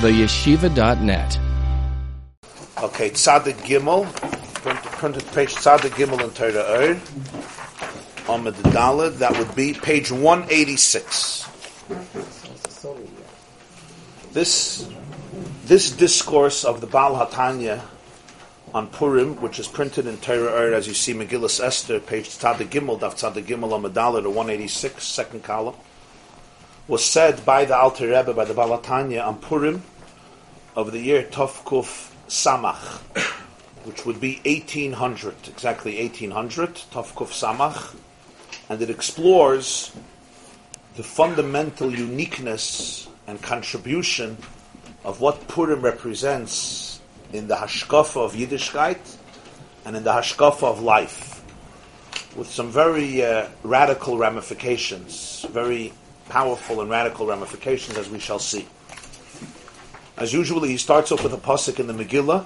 theyeshiva.net. Okay, Tzadik Gimel, printed page Tzadik Gimel in Torah Ur, Amud Daled, that would be page 186. This, this discourse of the Baal Hatanya on Purim, which is printed in Torah Ur, as you see Megillus Esther, page Tzadik Gimel, Daf Tzadik Gimel Amud Daled, 186, second column, was said by the Alter Rebbe, by the Baal Hatanya on Purim of the year Tovkuf Samach, which would be 1800, exactly 1800, Tovkuf Samach, and it explores the fundamental uniqueness and contribution of what Purim represents in the Hashkafa of Yiddishkeit and in the Hashkafa of life, with some very uh, radical ramifications, very powerful and radical ramifications, as we shall see. As usually, he starts off with a pasuk in the Megillah,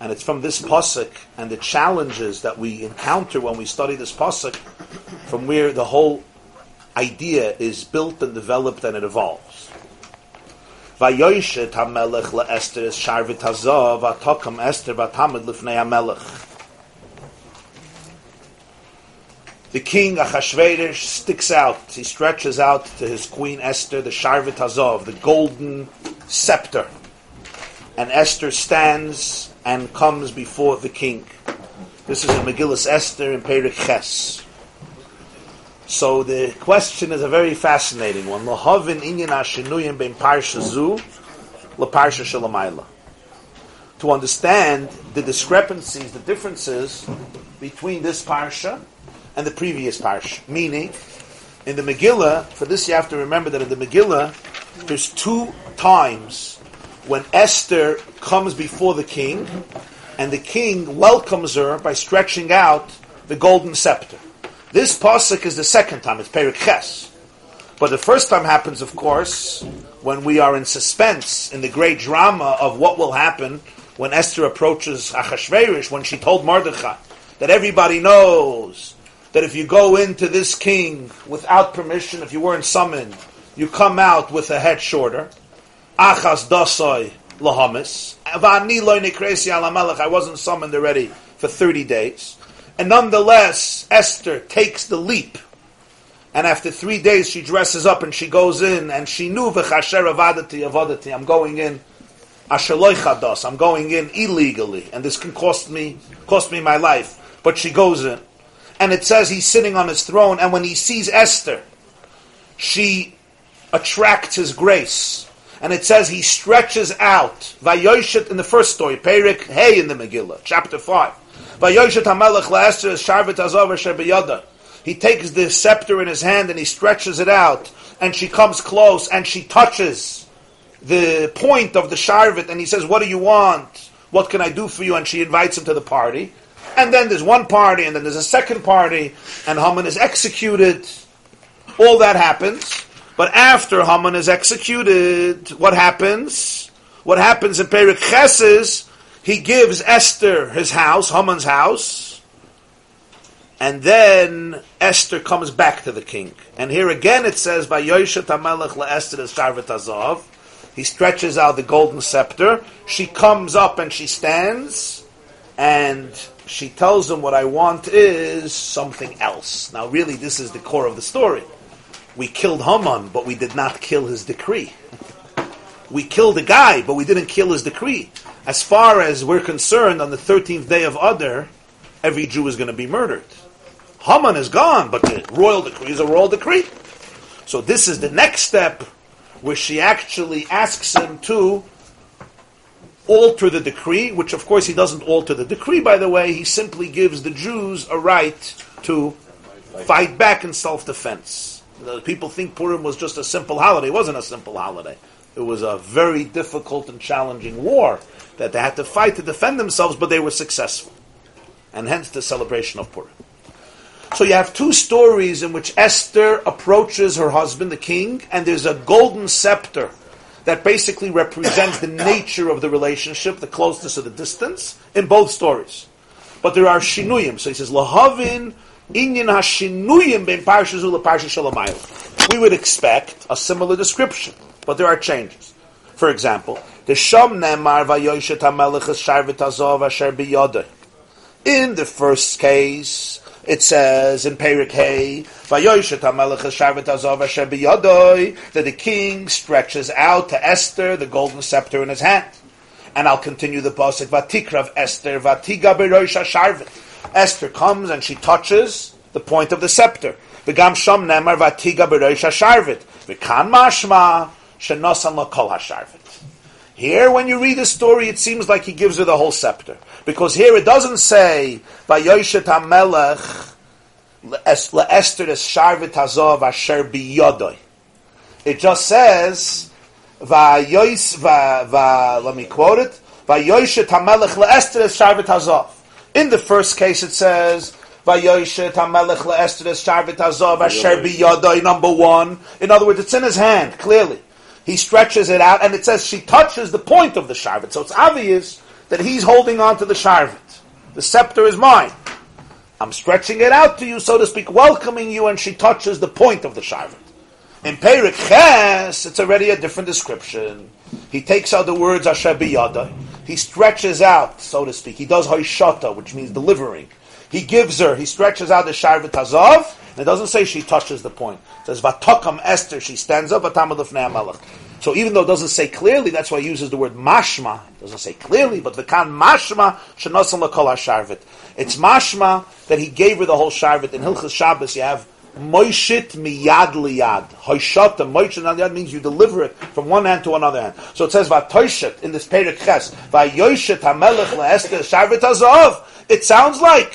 and it's from this pasuk and the challenges that we encounter when we study this pasuk, from where the whole idea is built and developed and it evolves. Hamelech Esther lifnei hamelech. The king Achashverosh sticks out. He stretches out to his queen Esther the sharvit hazav, the golden scepter. And Esther stands and comes before the king. This is in Megillus Esther in Perik Ches. So the question is a very fascinating one. Inyan parsha zu. To understand the discrepancies, the differences between this parsha and the previous parsha. Meaning, in the Megillah, for this you have to remember that in the Megillah, there's two times when Esther comes before the king, and the king welcomes her by stretching out the golden scepter. This pasuk is the second time; it's Perik Ches. But the first time happens, of course, when we are in suspense in the great drama of what will happen when Esther approaches Achashverosh, when she told Mordechai that everybody knows that if you go into this king without permission, if you weren't summoned, you come out with a head shorter. Achas dasoi lahamis. I wasn't summoned already for 30 days. And nonetheless, Esther takes the leap. And after three days, she dresses up and she goes in, and she knew. I'm going in. I'm going in illegally, and this can cost me cost me my life. But she goes in, and it says he's sitting on his throne, and when he sees Esther, she attracts his grace and it says he stretches out. Vayoshet in the first story, Perik Hey in the Megillah, chapter five. Vayoshet Hamelech Laester Sharvet Azov Shebeyada. He takes the scepter in his hand and he stretches it out, and she comes close and she touches the point of the Sharvet, and he says, "What do you want? What can I do for you?" And she invites him to the party. And then there's one party, and then there's a second party, and Haman is executed. All that happens. But after Haman is executed, what happens? What happens in Perik Ches he gives Esther his house, Haman's house, and then Esther comes back to the king. And here again it says, by Yoshet HaMelech LaEsther Sharvet Azov, he stretches out the golden scepter, she comes up and she stands, and she tells him what I want is something else. Now really this is the core of the story we killed Haman, but we did not kill his decree. We killed a guy, but we didn't kill his decree. As far as we're concerned, on the 13th day of Adar, every Jew is going to be murdered. Haman is gone, but the royal decree is a royal decree. So this is the next step where she actually asks him to alter the decree, which of course he doesn't alter the decree, by the way, he simply gives the Jews a right to fight back in self defense. People think Purim was just a simple holiday. It wasn't a simple holiday. It was a very difficult and challenging war that they had to fight to defend themselves, but they were successful. And hence the celebration of Purim. So you have two stories in which Esther approaches her husband, the king, and there's a golden scepter that basically represents the nature of the relationship, the closeness of the distance, in both stories. But there are shinuyim. So he says, Lahavin Inyan hashinuyim ben parsha zu parsha. We would expect a similar description, but there are changes. For example, the Shom Nemar Vayoshet HaMelech Sharvit Azov Asher Biyodeh. In the first case, it says in Perik Biyodeh, that the king stretches out to Esther the golden scepter in his hand. And I'll continue the pasuk, Vatikrav Esther, Vatiga Sharvit. Esther comes and she touches the point of the scepter. V'gam Shom Nemar Vatiga Sharvit. V'kan Mashma Shenosan Lakol HaSharvit. Here, when you read the story, it seems like he gives her the whole scepter. Because here it doesn't say, Vayoshet HaMelech Le'ester Sharvit Hazov Asher Biyodoi. It just says, Vayois, va, va, let me quote it, Vayoshet HaMelech Le'ester Sharvit Hazov. In the first case it says, Vayoshet HaMelech Le'ester Sharvit Hazov Asher Biyodoi, number one. In other words, it's in his hand, clearly he stretches it out, and it says she touches the point of the sharvit. So it's obvious that he's holding on to the sharvit. The scepter is mine. I'm stretching it out to you, so to speak, welcoming you, and she touches the point of the sharvit. In Perik Ches, it's already a different description. He takes out the words Asher biyada. He stretches out, so to speak. He does hoishata, which means delivering. He gives her, he stretches out the sharvit hazov, it doesn't say she touches the point. It says Vatokam Esther, she stands up, malach. So even though it doesn't say clearly, that's why he uses the word mashma. It doesn't say clearly, but v'kan mashma shenosan lakol sharvit. It's mashma that he gave her the whole sharvit. In Hilchas Shabbos, you have moishit miyad liyad. Hoishata, moishit liyad means you deliver it from one hand to another hand. So it says vatoishet in this Perek Ches, vayoishet hamelech le'ester sharvit azov. It sounds like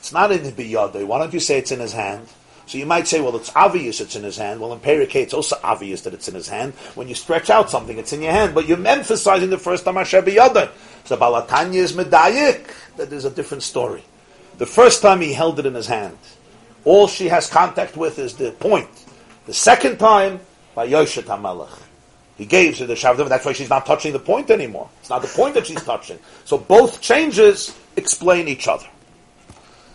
it's not in the biyadai. Why don't you say it's in his hand? So you might say, well, it's obvious it's in his hand. Well, in Perikei, it's also obvious that it's in his hand. When you stretch out something, it's in your hand. But you're emphasizing the first time Asher biyadai. So Baal Hatanya is medayik. That is a different story. The first time he held it in his hand, all she has contact with is the point. The second time, by Yoshet HaMelech. He gave her the Shavdim, that's why she's not touching the point anymore. It's not the point that she's touching. So both changes explain each other.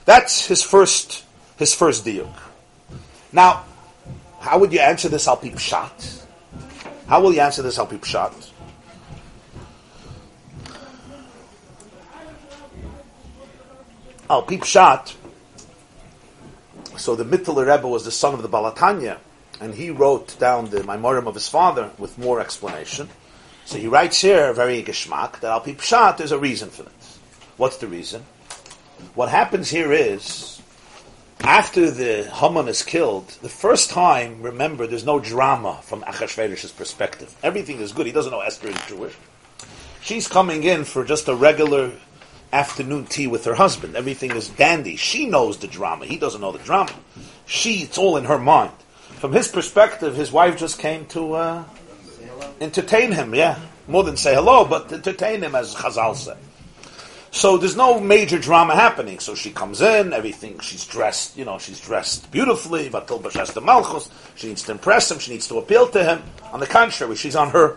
That's his first his first deal. Now, how would you answer this al pshat? How will you answer this al pshat? Al pshat. So the Mittler Rebbe was the son of the Baal Hatanya, and he wrote down the memorim of his father with more explanation. So he writes here, very geschmack, that al pshat there's a reason for this. What's the reason? What happens here is, after the Haman is killed, the first time, remember, there's no drama from Achashverosh's perspective. Everything is good. He doesn't know Esther is Jewish. She's coming in for just a regular afternoon tea with her husband. Everything is dandy. She knows the drama. He doesn't know the drama. She, it's all in her mind. From his perspective, his wife just came to uh, entertain him. Yeah, more than say hello, but entertain him, as Chazal said. So there's no major drama happening. So she comes in, everything, she's dressed, you know, she's dressed beautifully, Vatil the Malchus, she needs to impress him, she needs to appeal to him. On the contrary, she's on her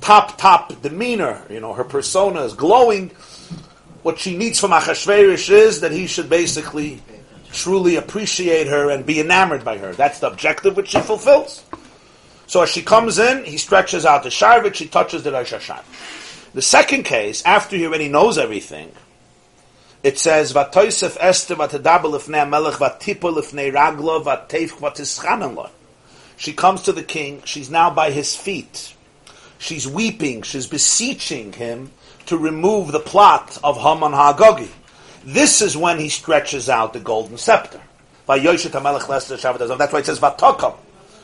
top, top demeanor, you know, her persona is glowing. What she needs from Achashverosh is that he should basically truly appreciate her and be enamored by her. That's the objective which she fulfills. So as she comes in, he stretches out the sharvit, she touches the Rosh. The second case, after he already knows everything, it says, "Vatoisef Esther vatadabel ifnei melech vatipol raglo vateif vatischanelo." She comes to the king. She's now by his feet. She's weeping. She's beseeching him to remove the plot of Haman Hagogi. This is when he stretches out the golden scepter. That's why it says Vatokam.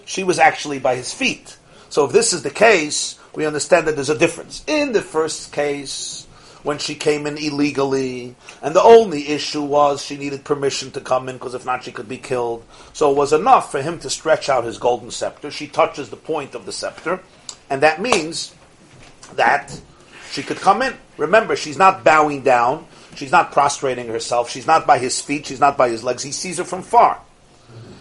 She was actually by his feet. So if this is the case, we understand that there's a difference. In the first case, when she came in illegally, and the only issue was she needed permission to come in because if not, she could be killed. So it was enough for him to stretch out his golden scepter. She touches the point of the scepter, and that means that she could come in. Remember, she's not bowing down. She's not prostrating herself. She's not by his feet. She's not by his legs. He sees her from far.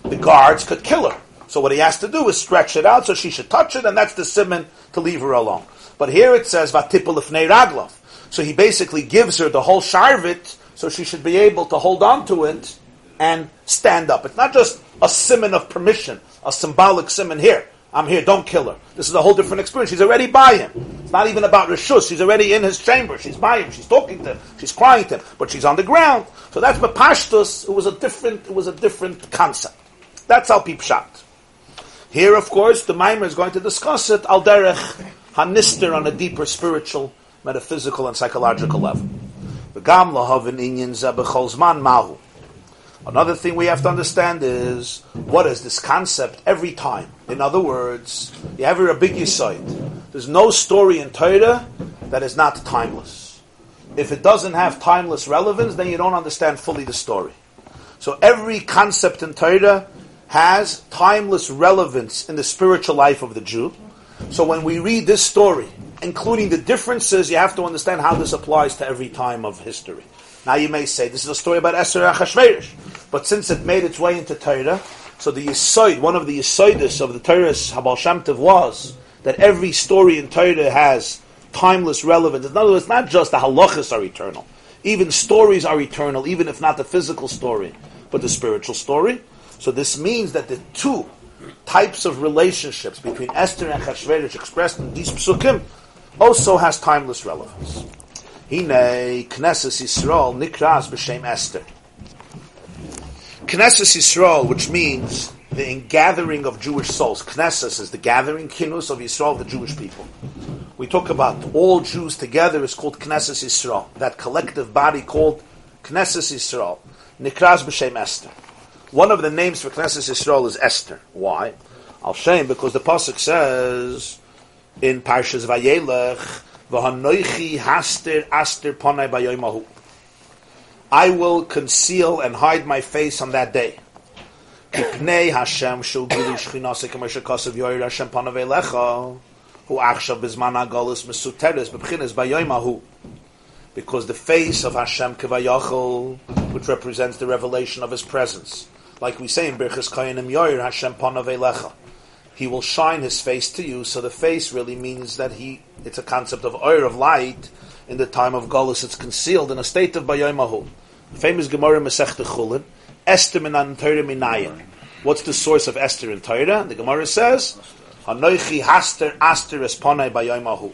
The guards could kill her. So what he has to do is stretch it out so she should touch it, and that's the simon to leave her alone. But here it says vatipul raglov. So he basically gives her the whole sharvit, so she should be able to hold on to it and stand up. It's not just a simon of permission, a symbolic simon here. I'm here, don't kill her. This is a whole different experience. She's already by him. It's not even about Rishus. She's already in his chamber. She's by him. She's talking to him. She's crying to him. But she's on the ground. So that's Bepashtus. It was a different, it was a different concept. That's how people shot. Here, of course, the Maimer is going to discuss it al derech hanister on a deeper spiritual, metaphysical, and psychological level. Another thing we have to understand is what is this concept every time. In other words, you have a big yisoid. There's no story in Torah that is not timeless. If it doesn't have timeless relevance, then you don't understand fully the story. So every concept in Torah has timeless relevance in the spiritual life of the Jew. So when we read this story, including the differences, you have to understand how this applies to every time of history. Now you may say, this is a story about Esther Achashverosh. But since it made its way into Torah, so the Yisoid, one of the Yisoidus of the Torah's Habal Shem was that every story in Torah has timeless relevance. In other words, not just the halachas are eternal. Even stories are eternal, even if not the physical story, but the spiritual story. So this means that the two types of relationships between Esther and Chashverosh expressed in these psukim also has timeless relevance. Hine Knesset Yisrael Nikras b'Shem Esther. Knesset Yisrael, which means the ingathering of Jewish souls. Knesset is the gathering, kinus of Yisrael, the Jewish people. We talk about all Jews together is called Knesset Yisrael. That collective body called Knesset Yisrael. Nikras b'Shem Esther. One of the names for Knesset Yisrael is Esther. Why? Al Shem, because the pasuk says in Parshas Vayelech, V'hanoichi haster aster ponai bayoymahu. I will conceal and hide my face on that day. Kipnei Hashem shul gilu shchinase k'moshe kosev yoyer Hashem panav elecha hu achshav bizman agolus mesuteres b'bchines bayoymahu. Because the face of Hashem kevayachol, which represents the revelation of His presence, like we say in Birchas Kayanim Yoyer Hashem panav elecha he will shine his face to you. So the face really means that he, it's a concept of oil, of light. In the time of Golis, it's concealed in a state of Bayoimahu. Famous Gemara Masech Chulin, Esther minan Torah minayin. What's the source of Esther in Torah? The Gemara says, Hanoichi haster aster es panai bayoimahu.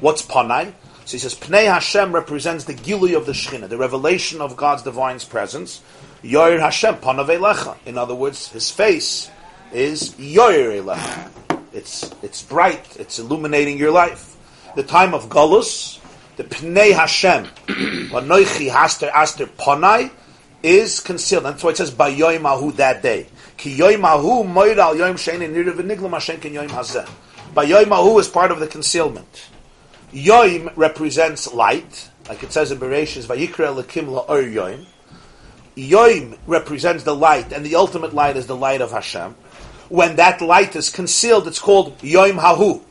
What's panai? So he says, Pnei Hashem represents the gilui of the Shechina, the revelation of God's divine presence. Yoir Hashem panavelecha. In other words, his face is Yoyer It's it's bright. It's illuminating your life. The time of Galus, the Pnei Hashem, Anoichi Haster Aster Ponai, is concealed. That's why it says by Yoimahu that day. Ki Yoimahu Moiral Yoim Shein Nirav Niglam Hashem Ken Yoim Hazeh. By Yoimahu is part of the concealment. Yoim represents light, like it says in Bereshis, Vayikra Lekim La'or Yoim. Yoim represents the light, and the ultimate light is the light of Hashem when that light is concealed, it's called Yoim Hahu,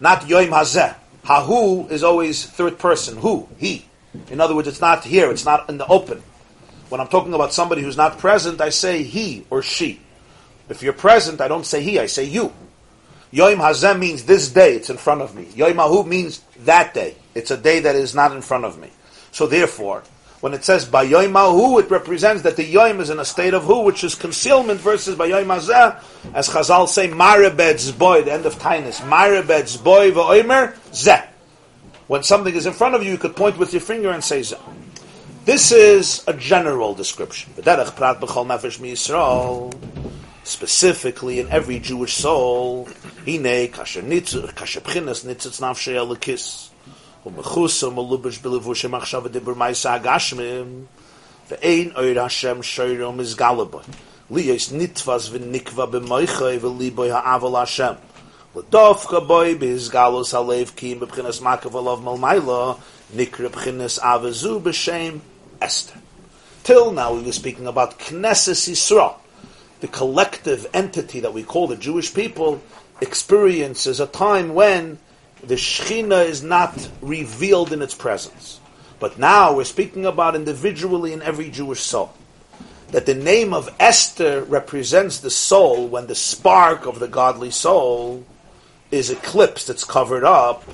not Yoim Hazeh. Hahu is always third person. Who? He. In other words, it's not here, it's not in the open. When I'm talking about somebody who's not present, I say he or she. If you're present, I don't say he, I say you. Yoim Hazeh means this day, it's in front of me. Yoim Hahu means that day. It's a day that is not in front of me. So therefore, when it says Bayoimahu, it represents that the Yoim is in a state of who, which is concealment versus Hazeh, as Chazal say, Marebed boy, the end of Tainus. Marebed boy v'oimer zeh. When something is in front of you, you could point with your finger and say zeh. This is a general description. Specifically, in every Jewish soul, hine kasher nitzitz nafshei elikis. ומחוסו מלובש בלבוש המחשב הדיבור מייסה הגשמים, ואין אויר השם שוירו מזגלה בו. לי יש נתפס ונקבע במויכוי וליבוי העבל השם. ודווקא בוי בהסגלוס הלב כי מבחינס מקף עליו מלמיילו, נקרא בחינס אבזו בשם Esther. Till now we were speaking about Knesset Yisrael, the collective entity that we call the Jewish people, experiences a time when the Shechina is not revealed in its presence. But now we're speaking about individually in every Jewish soul. That the name of Esther represents the soul when the spark of the godly soul is eclipsed, it's covered up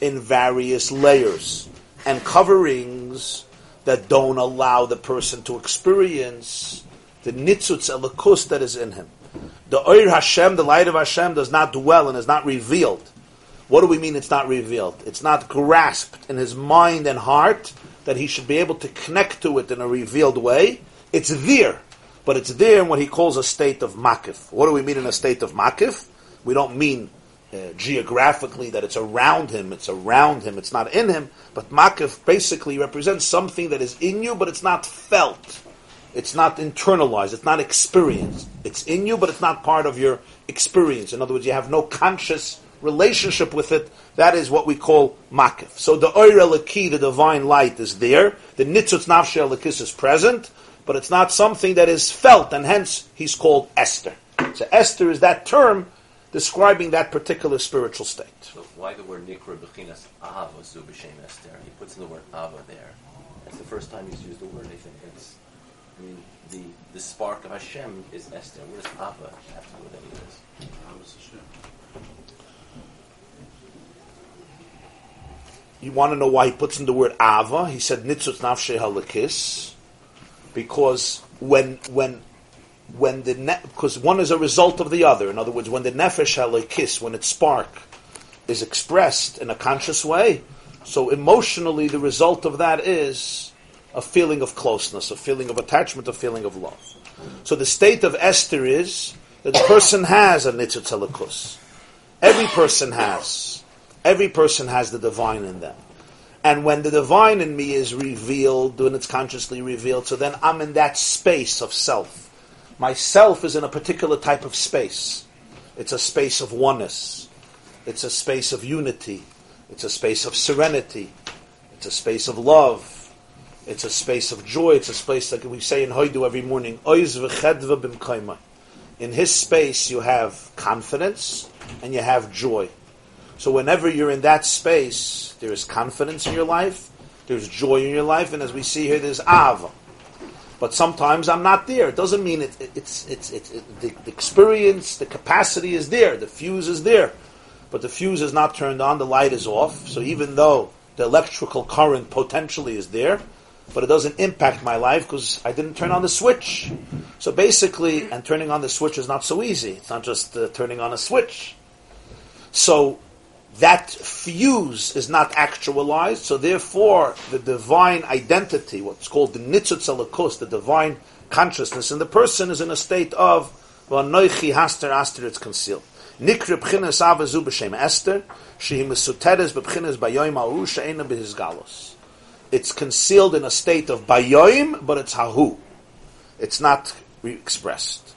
in various layers and coverings that don't allow the person to experience the nitzutz elikus that is in him. The Oir Hashem, the light of Hashem, does not dwell and is not revealed. What do we mean it's not revealed? It's not grasped in his mind and heart that he should be able to connect to it in a revealed way. It's there, but it's there in what he calls a state of makif. What do we mean in a state of makif? We don't mean uh, geographically that it's around him, it's around him, it's not in him, but makif basically represents something that is in you, but it's not felt. It's not internalized. It's not experienced. It's in you, but it's not part of your experience. In other words, you have no conscious relationship with it. That is what we call makif. So the oir eliki, the divine light, is there. The nitzutz nafshe elikis is present, but it's not something that is felt, and hence he's called Esther. So Esther is that term describing that particular spiritual state. So why the word nikra bechinas ava zu b'shem Esther? He puts in the word ava there. It's the first time he's used the word. I think it's I mean, the, the spark of Hashem is Esther. What does Abba have to do with any of this? You want to know why he puts in the word Ava? He said Nitzut Nafshe Halakis, because when when when the ne- because one is a result of the other. In other words, when the Nefesh Halakis, when its spark is expressed in a conscious way, so emotionally the result of that is a feeling of closeness, a feeling of attachment, a feeling of love. So the state of Esther is that the person has a nitzut elikus. Every person has. Every person has the divine in them. And when the divine in me is revealed, when it's consciously revealed, so then I'm in that space of self. My self is in a particular type of space. It's a space of oneness. It's a space of unity. It's a space of serenity. It's a space of love. It's a space of joy. It's a space like we say in Hoidu every morning. In his space, you have confidence and you have joy. So whenever you're in that space, there is confidence in your life, there's joy in your life, and as we see here, there's ava. But sometimes I'm not there. It doesn't mean it, it, it's, it's, it's it, the, the experience, the capacity is there, the fuse is there, but the fuse is not turned on, the light is off. So even though the electrical current potentially is there, but it doesn't impact my life because I didn't turn on the switch. So basically, and turning on the switch is not so easy. It's not just uh, turning on a switch. So that fuse is not actualized. So therefore, the divine identity, what's called the nitzutz the divine consciousness in the person, is in a state of v'anoichi haster aster. It's concealed. Nikre b'chinas avazu b'shem Esther, shehi mesuteres b'chinas bayoim ha'u she'ena galos it's concealed in a state of bayoim, but it's hahu. It's not expressed.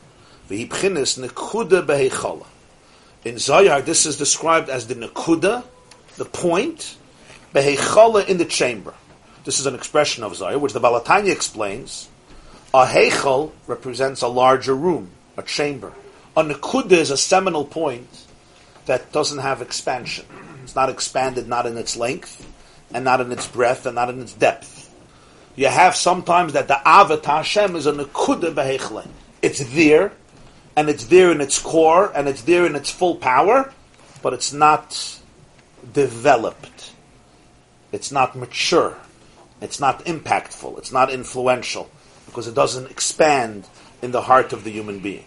V'hibchinis nekuda behechala. In Zohar, this is described as the nekuda, the point, behechala in the chamber. This is an expression of Zohar, which the Baal Hatanya explains. A heichal represents a larger room, a chamber. A nekuda is a seminal point that doesn't have expansion. It's not expanded, not in its length, and not in its breadth and not in its depth. You have sometimes that the Avat Hashem is a Nekuda Behechle. It's there, and it's there in its core, and it's there in its full power, but it's not developed. It's not mature. It's not impactful. It's not influential, because it doesn't expand in the heart of the human being.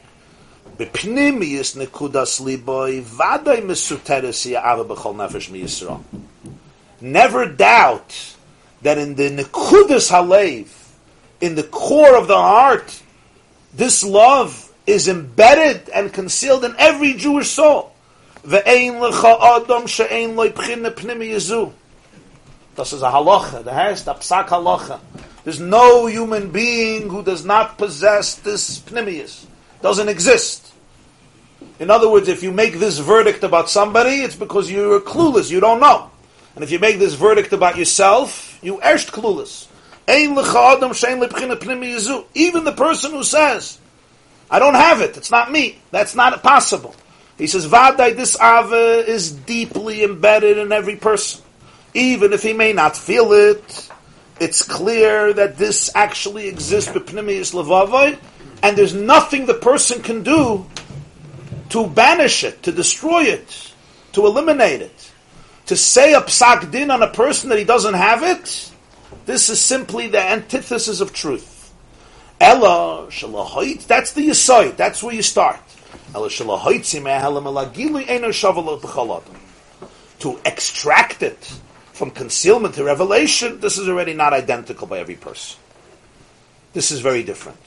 Never doubt that in the Nekudas Halev, in the core of the heart, this love is embedded and concealed in every Jewish soul. This is a halacha, the has the psak halacha. There's no human being who does not possess this pnimius. Doesn't exist. In other words, if you make this verdict about somebody, it's because you're clueless, you don't know. And if you make this verdict about yourself, you erst clueless. Even the person who says, I don't have it, it's not me, that's not possible. He says, Vadai, this Ava is deeply embedded in every person. Even if he may not feel it, it's clear that this actually exists b'pnimius levavai, and there's nothing the person can do to banish it, to destroy it, to eliminate it to say a psak din on a person that he doesn't have it, this is simply the antithesis of truth. Ella shalahoit, that's the yisoid, that's where you start. To extract it from concealment to revelation, this is already not identical by every person. This is very different.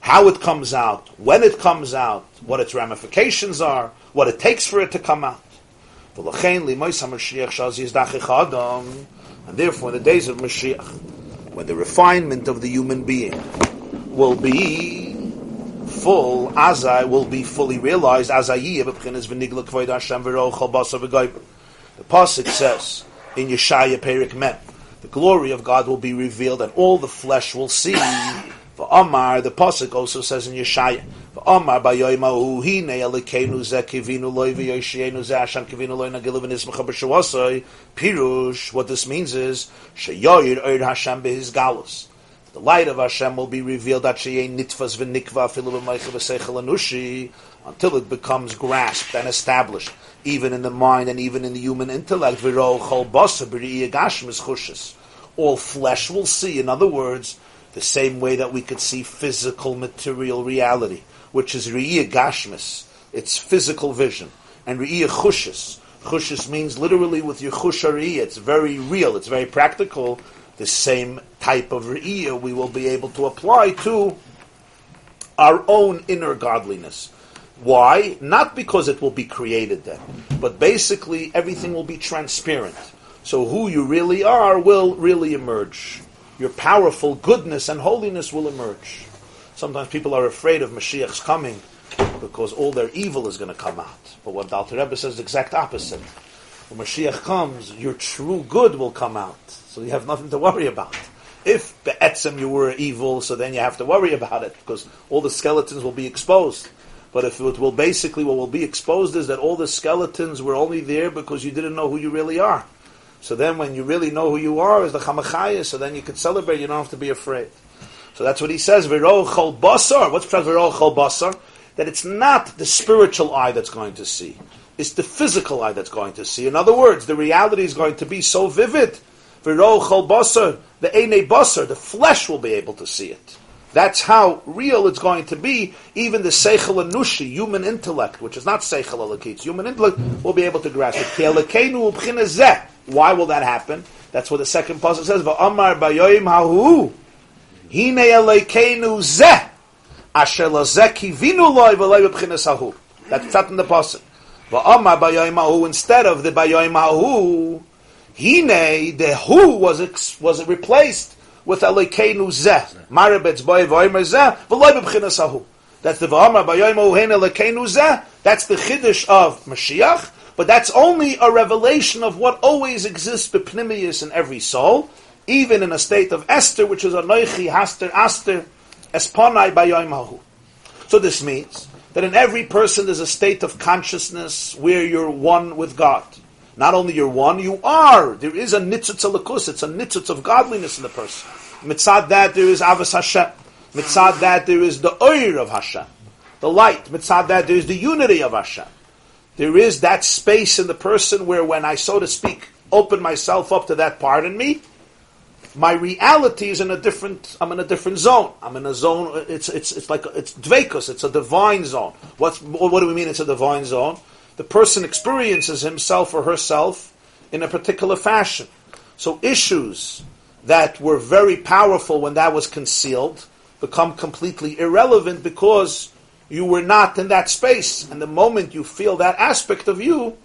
How it comes out, when it comes out, what its ramifications are, what it takes for it to come out. And therefore, in the days of Mashiach, when the refinement of the human being will be full, Azai will be fully realized, Azai The Pasuk says in Yeshaya Perik Mem, the glory of God will be revealed and all the flesh will see. For Amar, the Pasuk also says in Yeshaya, Elikenu ze kivinu ze kivinu. Pirush, what this means is, sheyoyir oir Hashem behiz galus. The light of Hashem will be revealed at sheyei nitvas v'nikva afilu b'meicha v'seichel anushi until it becomes grasped and established, even in the mind and even in the human intellect. V'ro chol basa b'ri'iyah gashmis chushes. All flesh will see, in other words, the same way that we could see physical material reality which is Re'iyah Gashmis, it's physical vision, and Re'iyah Chushis. Chushis means literally with your Chush it's very real, it's very practical. The same type of Re'iyah we will be able to apply to our own inner godliness. Why? Not because it will be created then, but basically everything will be transparent. So who you really are will really emerge. Your powerful goodness and holiness will emerge. Sometimes people are afraid of Mashiach's coming because all their evil is going to come out. But what Alter Rebbe says is the exact opposite. When Mashiach comes, your true good will come out. So you have nothing to worry about. If be'etzem you were evil, so then you have to worry about it because all the skeletons will be exposed. But if it will basically, what will be exposed is that all the skeletons were only there because you didn't know who you really are. So then when you really know who you are, as the Chamachayah, so then you can celebrate, you don't have to be afraid. So that's what he says, Viro chol basar. What's Viro chol basar? That it's not the spiritual eye that's going to see. It's the physical eye that's going to see. In other words, the reality is going to be so vivid. Viro chol basar, the ene basar, the flesh will be able to see it. That's how real it's going to be. Even the seichel anushi, human intellect, which is not seichel alakitz, human intellect, will be able to grasp it. Why will that happen? That's what the second puzzle says. Va'amar bayoyim hahu. Hine Elokeinu zeh, asher lozeh kivinu loy v'loy b'bchinas hahu. That's not in the pasuk. Va'amar bayoyim hahu, instead of the bayoyim hahu, hine, the who was, was replaced with Elokeinu zeh. Marabetz boy v'oyim zeh, v'loy b'bchinas hahu. That's the Va'amar bayoyim hahu, hine Elokeinu zeh. That's the chiddush of Mashiach, but that's only a revelation of what always exists bepnimius in every soul, even in a state of Esther, which is a noichi haster aster esponai bayoim So this means that in every person there's a state of consciousness where you're one with God. Not only you're one, you are. There is a nitzutz alakus, it's a nitzutz of godliness in the person. Mitzad that there is avas Hashem. Mitzad that there is the oir of Hashem, the light. Mitzad that there is the unity of Hashem. There is that space in the person where when I, so to speak, open myself up to that part in me, my reality is in a different. I'm in a different zone. I'm in a zone. It's it's it's like it's dvekus. It's a divine zone. What's what do we mean? It's a divine zone. The person experiences himself or herself in a particular fashion. So issues that were very powerful when that was concealed become completely irrelevant because you were not in that space. And the moment you feel that aspect of you,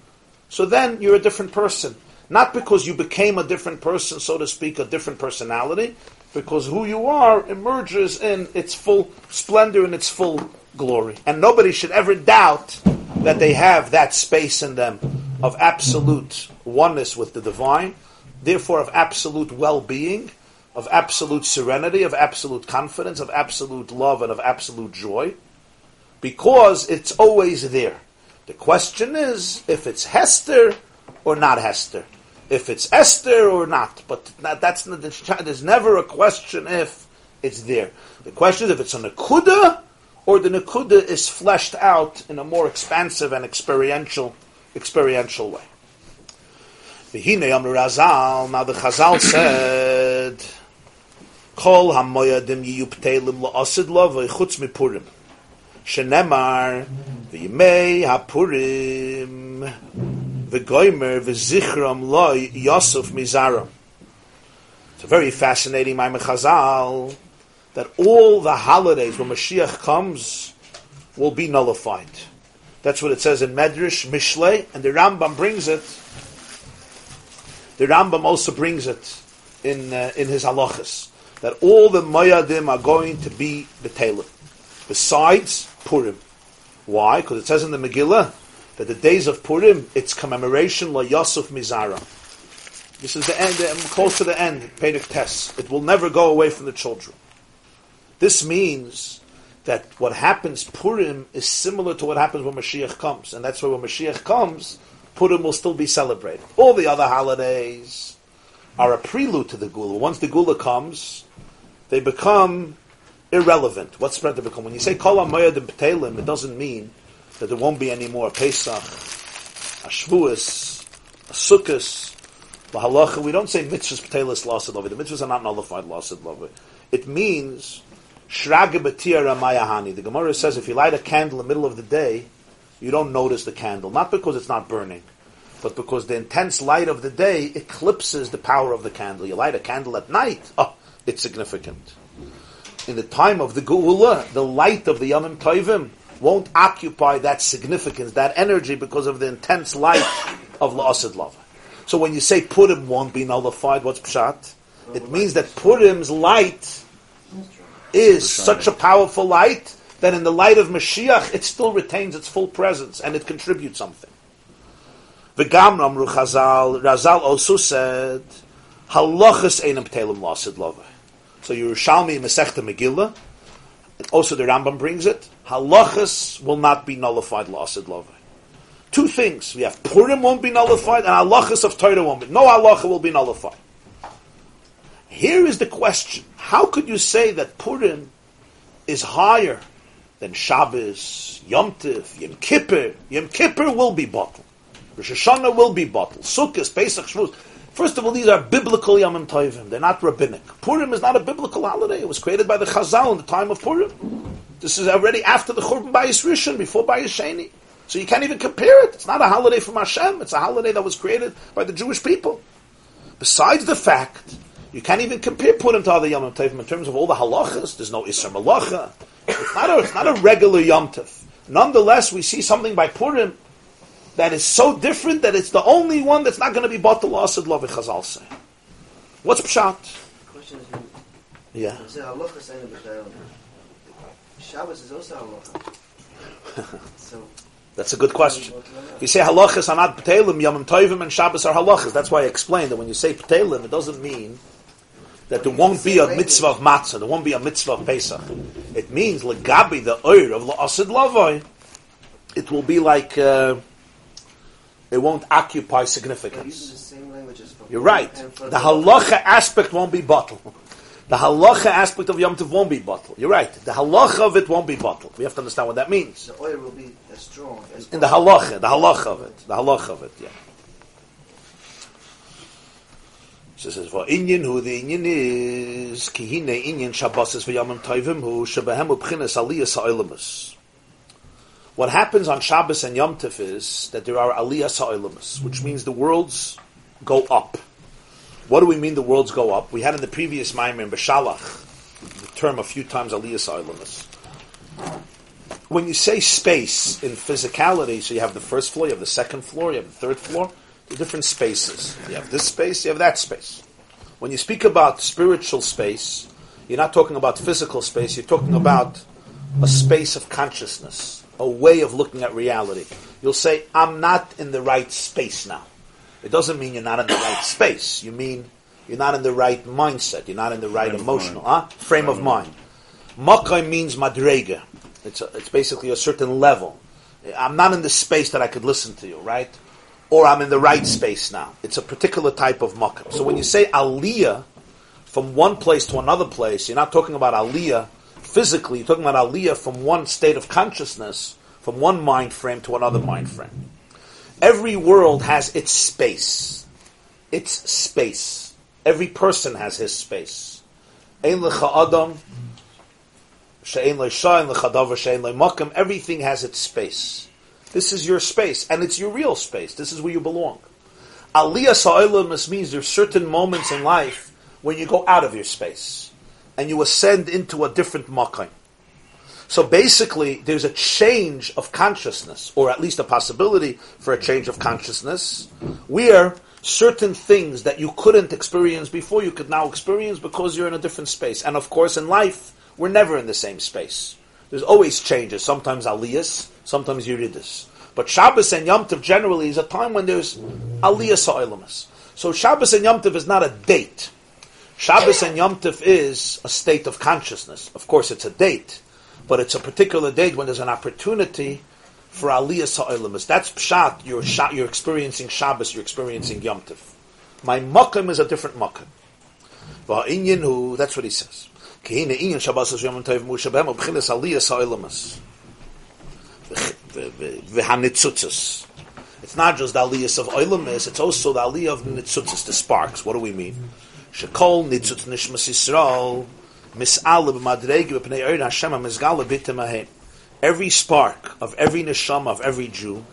so then you're a different person. Not because you became a different person, so to speak, a different personality, because who you are emerges in its full splendor and its full glory. And nobody should ever doubt that they have that space in them of absolute oneness with the divine, therefore of absolute well-being, of absolute serenity, of absolute confidence, of absolute love, and of absolute joy, because it's always there. The question is if it's Hester or not Hester if it's Esther or not. But that's not, there's never a question if it's there. The question is if it's a Nakuda or the Nakuda is fleshed out in a more expansive and experiential experiential way. Now the Chazal said, Kol hamoyadim yiyuptelim la'asid lo v'chutz mipurim. Shenemar, V'yimei hapurim v'goymer v'zichram loy Yosef mizaram. It's a very fascinating Maimon Chazal that all the holidays when Mashiach comes will be nullified. That's what it says in Medrash, Mishle, and the Rambam brings it. The Rambam also brings it in uh, in his halachas that all the moyadim are going to be betalim, besides Purim. Why? Because it says in the Megillah that the days of Purim it's commemoration la Yosef Mizara. This is the end, close to the end, Pedic Tess. It will never go away from the children. This means that what happens Purim is similar to what happens when Mashiach comes, and that's why when Mashiach comes, Purim will still be celebrated. All the other holidays are a prelude to the Gula. Once the Gula comes, they become irrelevant. What's spread to become? When you say Kol HaMoyad and it doesn't mean that there won't be any more Pesach, a Shavuos, a Sukkot, halacha, we don't say mitzvahs ptelis lasid lovi. The mitzvahs are not nullified lasid lovi. It means shraga batira mayahani. The Gemara says if you light a candle in the middle of the day, you don't notice the candle, not because it's not burning, but because the intense light of the day eclipses the power of the candle. You light a candle at night, oh, it's significant. In the time of the Geula, the light of the Yamim Toivim won't occupy that significance, that energy, because of the intense light of La'asid Lava. So when you say Purim won't be nullified, what's Pshat? It means that Purim's light is such a powerful light that in the light of Mashiach, it still retains its full presence and it contributes something. V'gam Ramru Chazal, Razal also said, Halachas einam ptelim lasid lova. So Yerushalmi Masechta Megillah, also the Rambam brings it, halachas will not be nullified lasid lova two things. We have Purim won't be nullified, and halachas of Torah won't be. No halacha will be nullified. Here is the question: How could you say that Purim is higher than Shabbos, Yom Tif, Yom Kippur? Yom Kippur will be bottled. Rosh Hashanah will be bottled. Sukkot, Pesach, Shavuos. First of all, these are biblical Yom Tovim. They're not rabbinic. Purim is not a biblical holiday. It was created by the Chazal in the time of Purim. This is already after the Churban Bayis Rishon, before Bayis Sheni. So you can't even compare it. It's not a holiday from Hashem. It's a holiday that was created by the Jewish people. Besides the fact, you can't even compare Purim to other Yom Tovim in terms of all the halachas. There's no Isra Malacha. It's not a, it's not a regular Yom Tov. Nonetheless, we see something by Purim that is so different that it's the only one that's not going to be bought the loss of love Chazal say. What's pshat? Question is, Yeah. you say halacha saying about Shabbos is also halacha. so That's a good question. You say halachas are not ptelim, yomim tovim and Shabbos are halachas. That's why I explained that when you say ptelim, it doesn't mean that there won't be a mitzvah of matzah, there won't be a mitzvah of Pesach. It means legabi the oir of la'asid lavoi. It will be like uh, it won't occupy significance. the same languages for You're right. The halacha aspect won't be bottled. The halacha aspect of Yom Tov won't be bottled. You're right. The halacha of it won't be bottled. We have to understand what that means. The oil will be as strong as In the halacha, the halacha of it, the halacha of it, yeah. So it says, "For Inyan who the Inyan is kihine Inyan Shabbos is v'yamim tovim who shebehem ubchinas aliyas ha'olamus." What happens on Shabbos and Yom Tov is that there are aliyas ha'olamus, which means the worlds go up. What do we mean the worlds go up? We had in the previous Maimer in Beshalach the term a few times aliyas ha'olamus when you say space in physicality, so you have the first floor, you have the second floor, you have the third floor, the different spaces. You have this space, you have that space. When you speak about spiritual space, you're not talking about physical space, you're talking about a space of consciousness, a way of looking at reality. You'll say, I'm not in the right space now. It doesn't mean you're not in the right space. You mean you're not in the right mindset. You're not in the right Frame emotional huh? frame of mind. Makai means madrega. It's, a, it's basically a certain level. I'm not in the space that I could listen to you, right? Or I'm in the right space now. It's a particular type of makam. So when you say aliyah from one place to another place, you're not talking about aliyah physically. You're talking about aliyah from one state of consciousness, from one mind frame to another mind frame. Every world has its space. Its space. Every person has his space. Ein lecha adam, she'ein lo shayin lecha davar she'ein lo makam. Everything has its space. This is your space, and it's your real space. This is where you belong. Aliyah Sa'ilamus means there's certain moments in life when you go out of your space and you ascend into a different makkah. So basically, there's a change of consciousness, or at least a possibility for a change of consciousness, where certain things that you couldn't experience before you could now experience because you're in a different space. And of course, in life, we're never in the same space. There's always changes. Sometimes aliyahs, sometimes yuridis. But Shabbos and Yom Tov generally is a time when there's aliyah sa'ilamas. So Shabbos and Yom Tov is not a date. Shabbos and Yom Tov is a state of consciousness. Of course, it's a date but it's a particular date when there's an opportunity for Aliyah Sa'ilamas. That's Pshat, you're, you're experiencing Shabbos, you're experiencing Yom Tov. My Makam is a different Makam. That's what he says. Kihine inyan Shabbos Yom Tov Aliyah. It's not just the aliyah of oilamis, it's also the aliyah of nitzutzes, the sparks. What do we mean? Shekol nitzutz nishmas Yisrael Every spark of every neshama of every Jew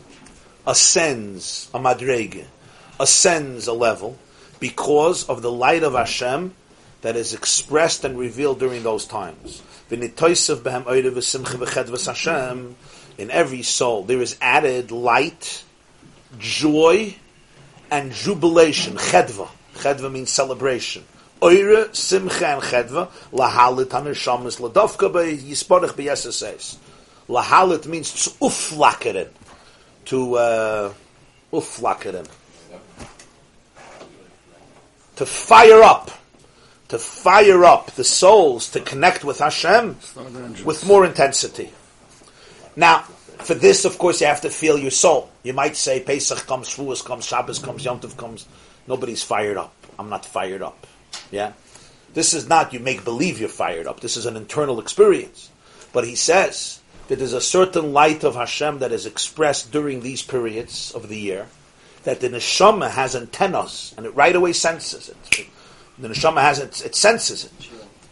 ascends a madrege, ascends a level because of the light of Hashem that is expressed and revealed during those times. In every soul there is added light, joy, and jubilation. Chedva. Chedva means celebration. Oire simcha and chedva lahalit haneshamas ladovka be yisporach beyesases. Lahalit means to uh, uflakeren, to fire up, to fire up the souls to connect with Hashem with more intensity. Now, for this, of course, you have to feel your soul. You might say Pesach comes, Shavuos comes, Shabbos comes, Yom Tov comes. Nobody's fired up. I'm not fired up. Yeah? This is not you make believe you're fired up. This is an internal experience. But he says that there's a certain light of Hashem that is expressed during these periods of the year, that the neshama has antennas, and it right away senses it. The neshama has it, it senses it.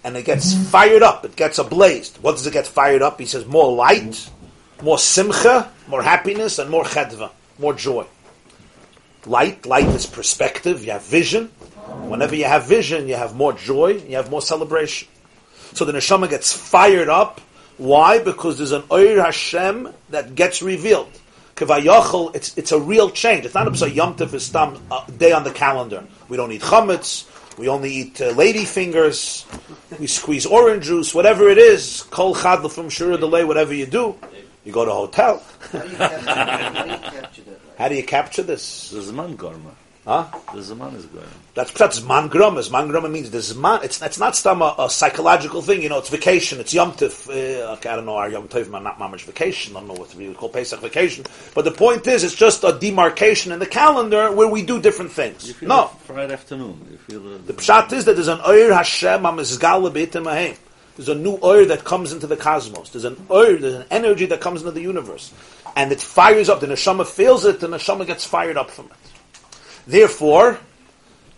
And it gets fired up, it gets ablazed. What does it get fired up? He says more light, more simcha, more happiness, and more chedva, more joy. Light, light is perspective, you have vision. Whenever you have vision, you have more joy, you have more celebration. So the neshama gets fired up. Why? Because there's an Oir Hashem that gets revealed. Kavayachal, it's, it's a real change. It's not a Yom Tov is a day on the calendar. We don't eat chametz. We only eat uh, lady fingers. We squeeze orange juice, whatever it is. Kol chad from shura delay, whatever you do. You go to a hotel. How do you capture this? There's a man garma. Huh? The Zaman is going. That's that's mangrama. Mangrama means the Zaman. It's it's not some a, a, psychological thing. You know, it's vacation. It's Yom Tov. Uh, okay, I don't know our Yom Tov, not much vacation. I don't know what we call Pesach vacation. But the point is, it's just a demarcation in the calendar where we do different things. no, Friday afternoon. You feel the, pshat is that there's an Oir Hashem Amizgal There's a new oil that comes into the cosmos. There's an oil, there's an energy that comes into the universe, and it fires up. The neshama feels it. The neshama gets fired up from it. Therefore,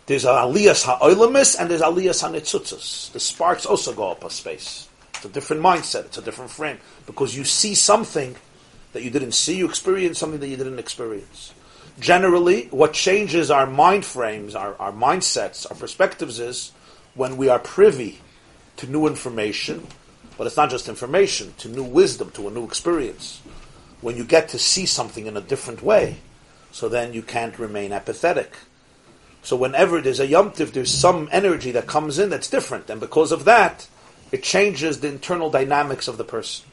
there's aliyas ha'oilamis and there's aliyas ha'netzutzas. The sparks also go up a space. It's a different mindset. It's a different frame because you see something that you didn't see. You experience something that you didn't experience. Generally, what changes our mind frames, our, our mindsets, our perspectives is when we are privy to new information, but it's not just information, to new wisdom, to a new experience. When you get to see something in a different way, so then you can't remain apathetic. So whenever there's a Yom Tiv, there's some energy that comes in that's different, and because of that, it changes the internal dynamics of the person.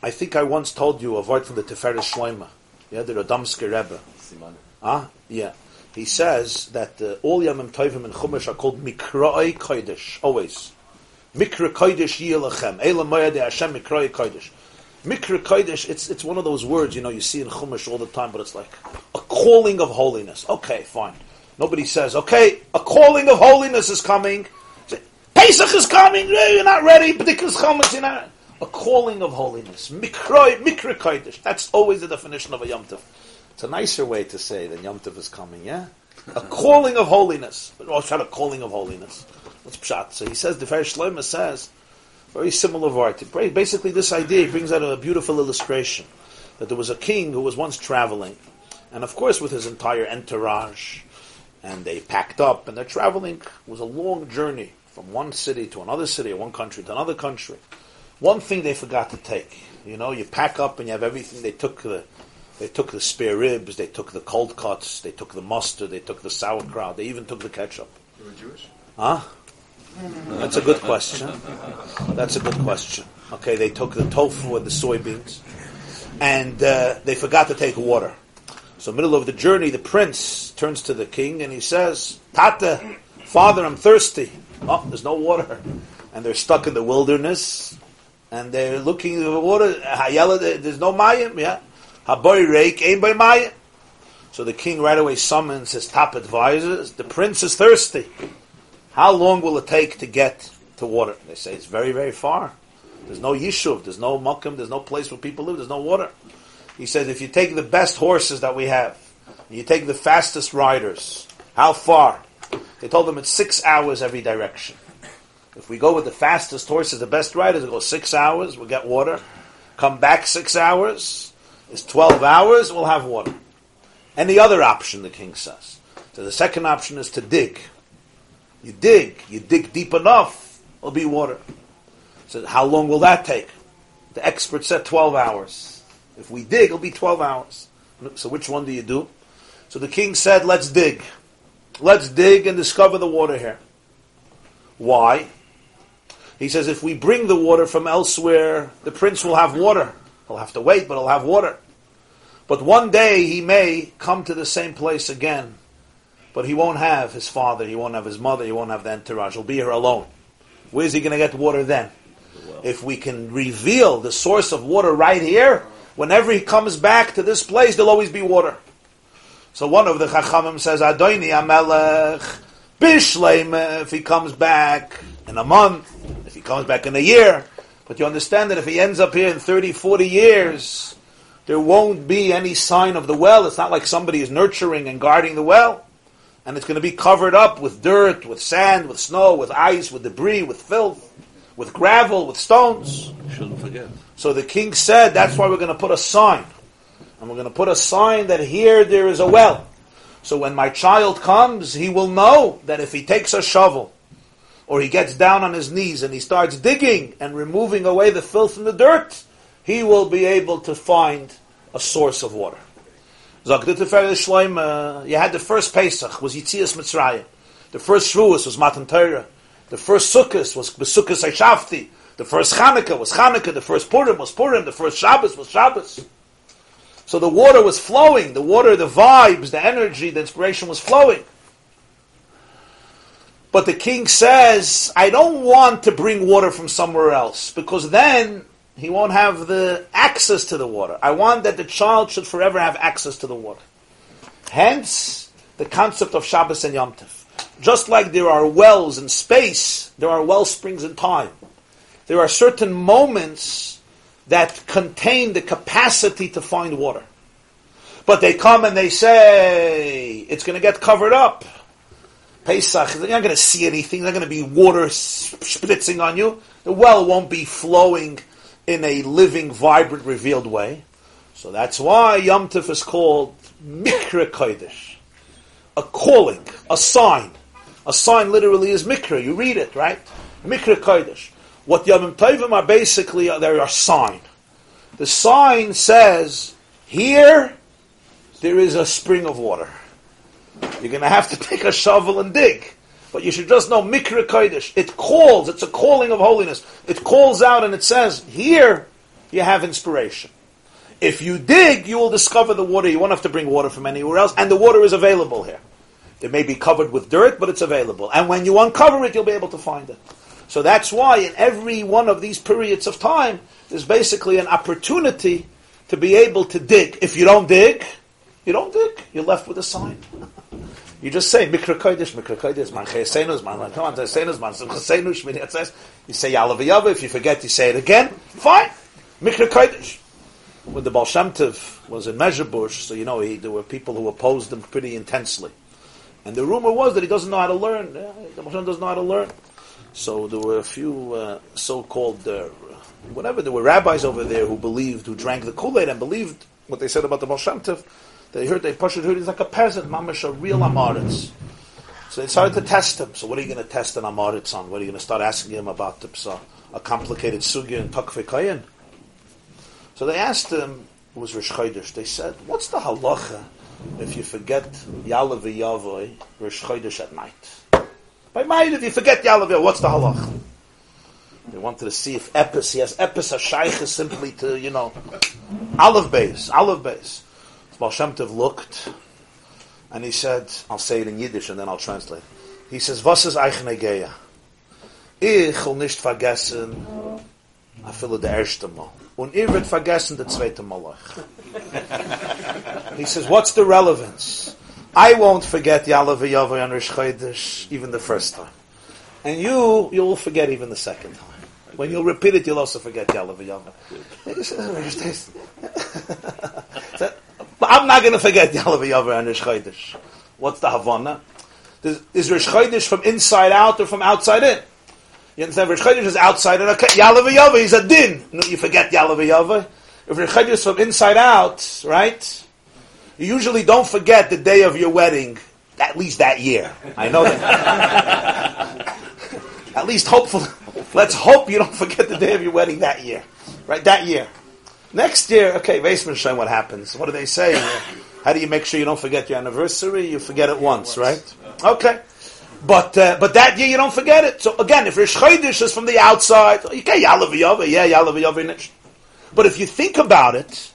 I think I once told you a word from the Tiferes Shloima, yeah, the Radomsker Rebbe. Ah, yeah. He says that uh, all Yamim Tovim and Chumash are called Mikroi Kodesh, always. Mikra Kodesh Yilachem. Elam Moyade Hashem Mikroi Kodesh. Mikra Kodesh, it's, it's one of those words, you know, you see in Chumash all the time, but it's like a calling of holiness. Okay, fine. Nobody says, okay, a calling of holiness is coming. Pesach is coming, you're not ready, because Chumash, you're not. A calling of holiness. Mikra, Mikra Kodesh. That's always the definition of a Yom Tov. It's a nicer way to say than Yom Tov is coming, yeah? A calling of holiness. But also a calling of holiness. What's Pshat? So he says, Tiferes Shloima says, Very similar word. Basically, this idea brings out a beautiful illustration that there was a king who was once traveling, and of course, with his entire entourage, and they packed up, and they're traveling. It was a long journey from one city to another city, or one country to another country. One thing they forgot to take. You know, you pack up and you have everything. They took the they took the spare ribs, they took the cold cuts, they took the mustard, they took the sauerkraut, they even took the ketchup. You were Jewish? Huh? That's a good question. That's a good question. Okay, they took the tofu and the soybeans, and uh, they forgot to take water. So, middle of the journey, the prince turns to the king and he says, "Tata, father, I'm thirsty. Oh, there's no water, and they're stuck in the wilderness, and they're looking for water. Hayala, there's no mayim. Yeah, haboy reik ain't by mayim. So the king right away summons his top advisors. The prince is thirsty. How long will it take to get to water? They say it's very, very far. There's no yishuv, there's no makam, there's no place where people live, there's no water. He says if you take the best horses that we have, you take the fastest riders, how far? They told them it's six hours every direction. If we go with the fastest horses, the best riders, we go six hours, we'll get water. Come back six hours, it's 12 hours, we'll have water. Any other option, the king says. So the second option is to dig. You dig, you dig deep enough, it'll be water. So how long will that take? The expert said 12 hours. If we dig, it'll be 12 hours. So which one do you do? So the king said, let's dig. Let's dig and discover the water here. Why? He says, if we bring the water from elsewhere, the prince will have water. He'll have to wait, but he'll have water. But one day he may come to the same place again. But he won't have his father, he won't have his mother, he won't have the entourage. He'll be here alone. Where's he going to get water then? If we can reveal the source of water right here, whenever he comes back to this place, there'll always be water. So one of the Chachamim says, Adoni Amelech, Bishleim, if he comes back in a month, if he comes back in a year. But you understand that if he ends up here in 30, 40 years, there won't be any sign of the well. It's not like somebody is nurturing and guarding the well. And it's going to be covered up with dirt, with sand, with snow, with ice, with debris, with filth, with gravel, with stones. Shouldn't forget. So the king said, that's why we're going to put a sign. And we're going to put a sign that here there is a well. So when my child comes, he will know that if he takes a shovel, or he gets down on his knees and he starts digging and removing away the filth and the dirt, he will be able to find a source of water. Shloim, uh, you had the first Pesach, was Yitzias Mitzrayim. The first Shavuos was Matan Torah. The first Sukkot was Besukkos Hashavti. The first Chanukah was Chanukah. The first Purim was Purim. The first Shabbos was Shabbos. So the water was flowing. The water, the vibes, the energy, the inspiration was flowing. But the king says, I don't want to bring water from somewhere else because then he won't have the access to the water. I want that the child should forever have access to the water. Hence, the concept of Shabbos and Yom Tov. Just like there are wells in space, there are well springs in time. There are certain moments that contain the capacity to find water. But they come and they say, it's going to get covered up. Pesach, you're not going to see anything. There's not going to be water spritzing on you. The well won't be flowing in a living, vibrant, revealed way. So that's why Yom Tov is called Mikra Kodesh. A calling, a sign. A sign literally is Mikra. You read it, right? Mikra Kodesh. What Yom Tovim are basically, uh, they are a sign. The sign says, here, there is a spring of water. You're going to have to take a shovel and dig. But you should just know Mikra Kodesh. It calls, it's a calling of holiness. It calls out and it says, here you have inspiration. If you dig, you will discover the water. You won't have to bring water from anywhere else, and the water is available here. It may be covered with dirt, but it's available. And when you uncover it, you'll be able to find it. So that's why in every one of these periods of time, there's basically an opportunity to be able to dig. If you don't dig, you don't dig. You're left with a sign. You just say Mikra Kodesh, Mikra Kodesh, Man Chesenus, Man Chesenus, Man Chesenu, Shmini Atzes. You say Yalav Yava. If you forget, you say it again. Fine. Mikra Kodesh. When the Tov was in Mezhebush, so you know he, there were people who opposed him pretty intensely, and the rumor was that he doesn't know how to learn. Yeah, the Baal doesn't know how to learn. So there were a few uh, so-called, uh, whatever, there were rabbis over there who believed, who drank the Kool-Aid and believed what they said about the Tov. They heard, they pushed heard he's like a peasant, mamash, a real Amaritz. So they started to test him. So what are you going to test an Amaritz on? What are you going to start asking him about the psa, a complicated sugya and takfekayin. So they asked him, it was Rosh Chodesh, they said, what's the halacha if you forget Yalav Yavoy Rosh Chodesh at night? By night, if you forget Yalav what's the halacha? They wanted to see if Epis, he has Epis Hashaycha simply to, you know, aleph beis, aleph beis. Baal Shem Tov looked, and he said, I'll say it in Yiddish and then I'll translate. He says, Was ist eichne geya? Ich will nicht vergessen, a viele der erste Mal. Und ihr wird vergessen der zweite Mal. he says, what's the relevance? I won't forget Yalav Yavai on Rosh Chodesh even the first time. And you, you'll forget even the second time. When you'll repeat it, you'll also forget Yalav Yavai. But I'm not going to forget Yalav Yavai and Rosh Chodesh. What's the Havana? Is, is Rosh Chodesh from inside out or from outside in? You understand? Rosh Chodesh is outside in. Okay, Yalav is a din. You forget Yalav Yavai. If Rosh Chodesh is from inside out, right? You usually don't forget the day of your wedding, at least that year. I know that. at least hopefully, let's hope you don't forget the day of your wedding that year. Right? That year. Next year, okay, Vaisman show what happens. What do they say? How do you make sure you don't forget your anniversary? You forget it once, right? Okay. But uh, but that year you don't forget it. So again, if Rosh Chodesh is from the outside, okay, Yalav Yava, yeah, Yalav Yava. But if you think about it,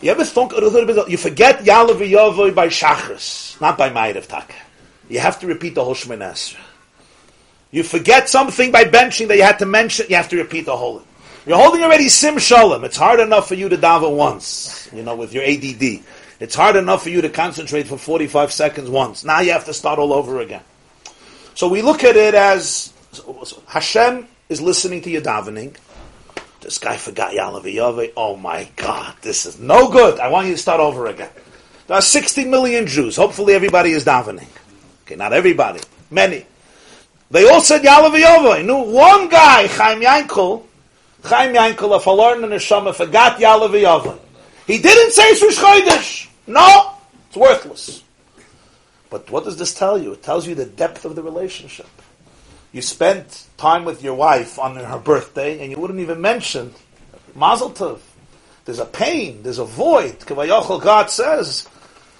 you ever think a little bit? You forget Yalav Yava by Shachris, not by Ma'ariv Tak. You have to repeat the whole Shemini. You forget something by benching that you had to mention. You have to repeat the whole. You're holding already Sim Shalom. It's hard enough for you to daven once, you know, with your ADD. It's hard enough for you to concentrate for 45 seconds once. Now you have to start all over again. So we look at it as Hashem is listening to your davening. This guy forgot Yalav Yavai. Oh my God, this is no good. I want you to start over again. There are 60 million Jews. Hopefully everybody is davening. Okay, not everybody. Many. They all said Yalav Yavai. No, one guy, Chaim Yankel, Chaim Yankel, verloren neshama, forgot Yalav Yavai. He didn't say it's Rosh Chodesh. No, it's worthless. But what does this tell you? It tells you the depth of the relationship. You spent time with your wife on her birthday, and you wouldn't even mention Mazel Tov. There's a pain, there's a void. Kavayachal God says,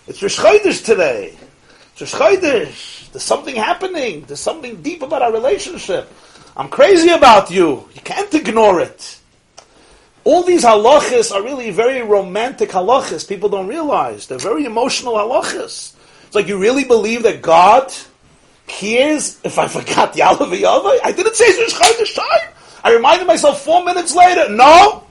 it's Rosh Chodesh today. It's Rosh Chodesh. There's something happening. There's something deep about our relationship. I'm crazy about you. You can't ignore it. All these halachas are really very romantic halachas. People don't realize. They're very emotional halachas. It's like you really believe that God cares if I forgot Yalav Yavai? I didn't say Rosh Chodesh time. I reminded myself four minutes later. No.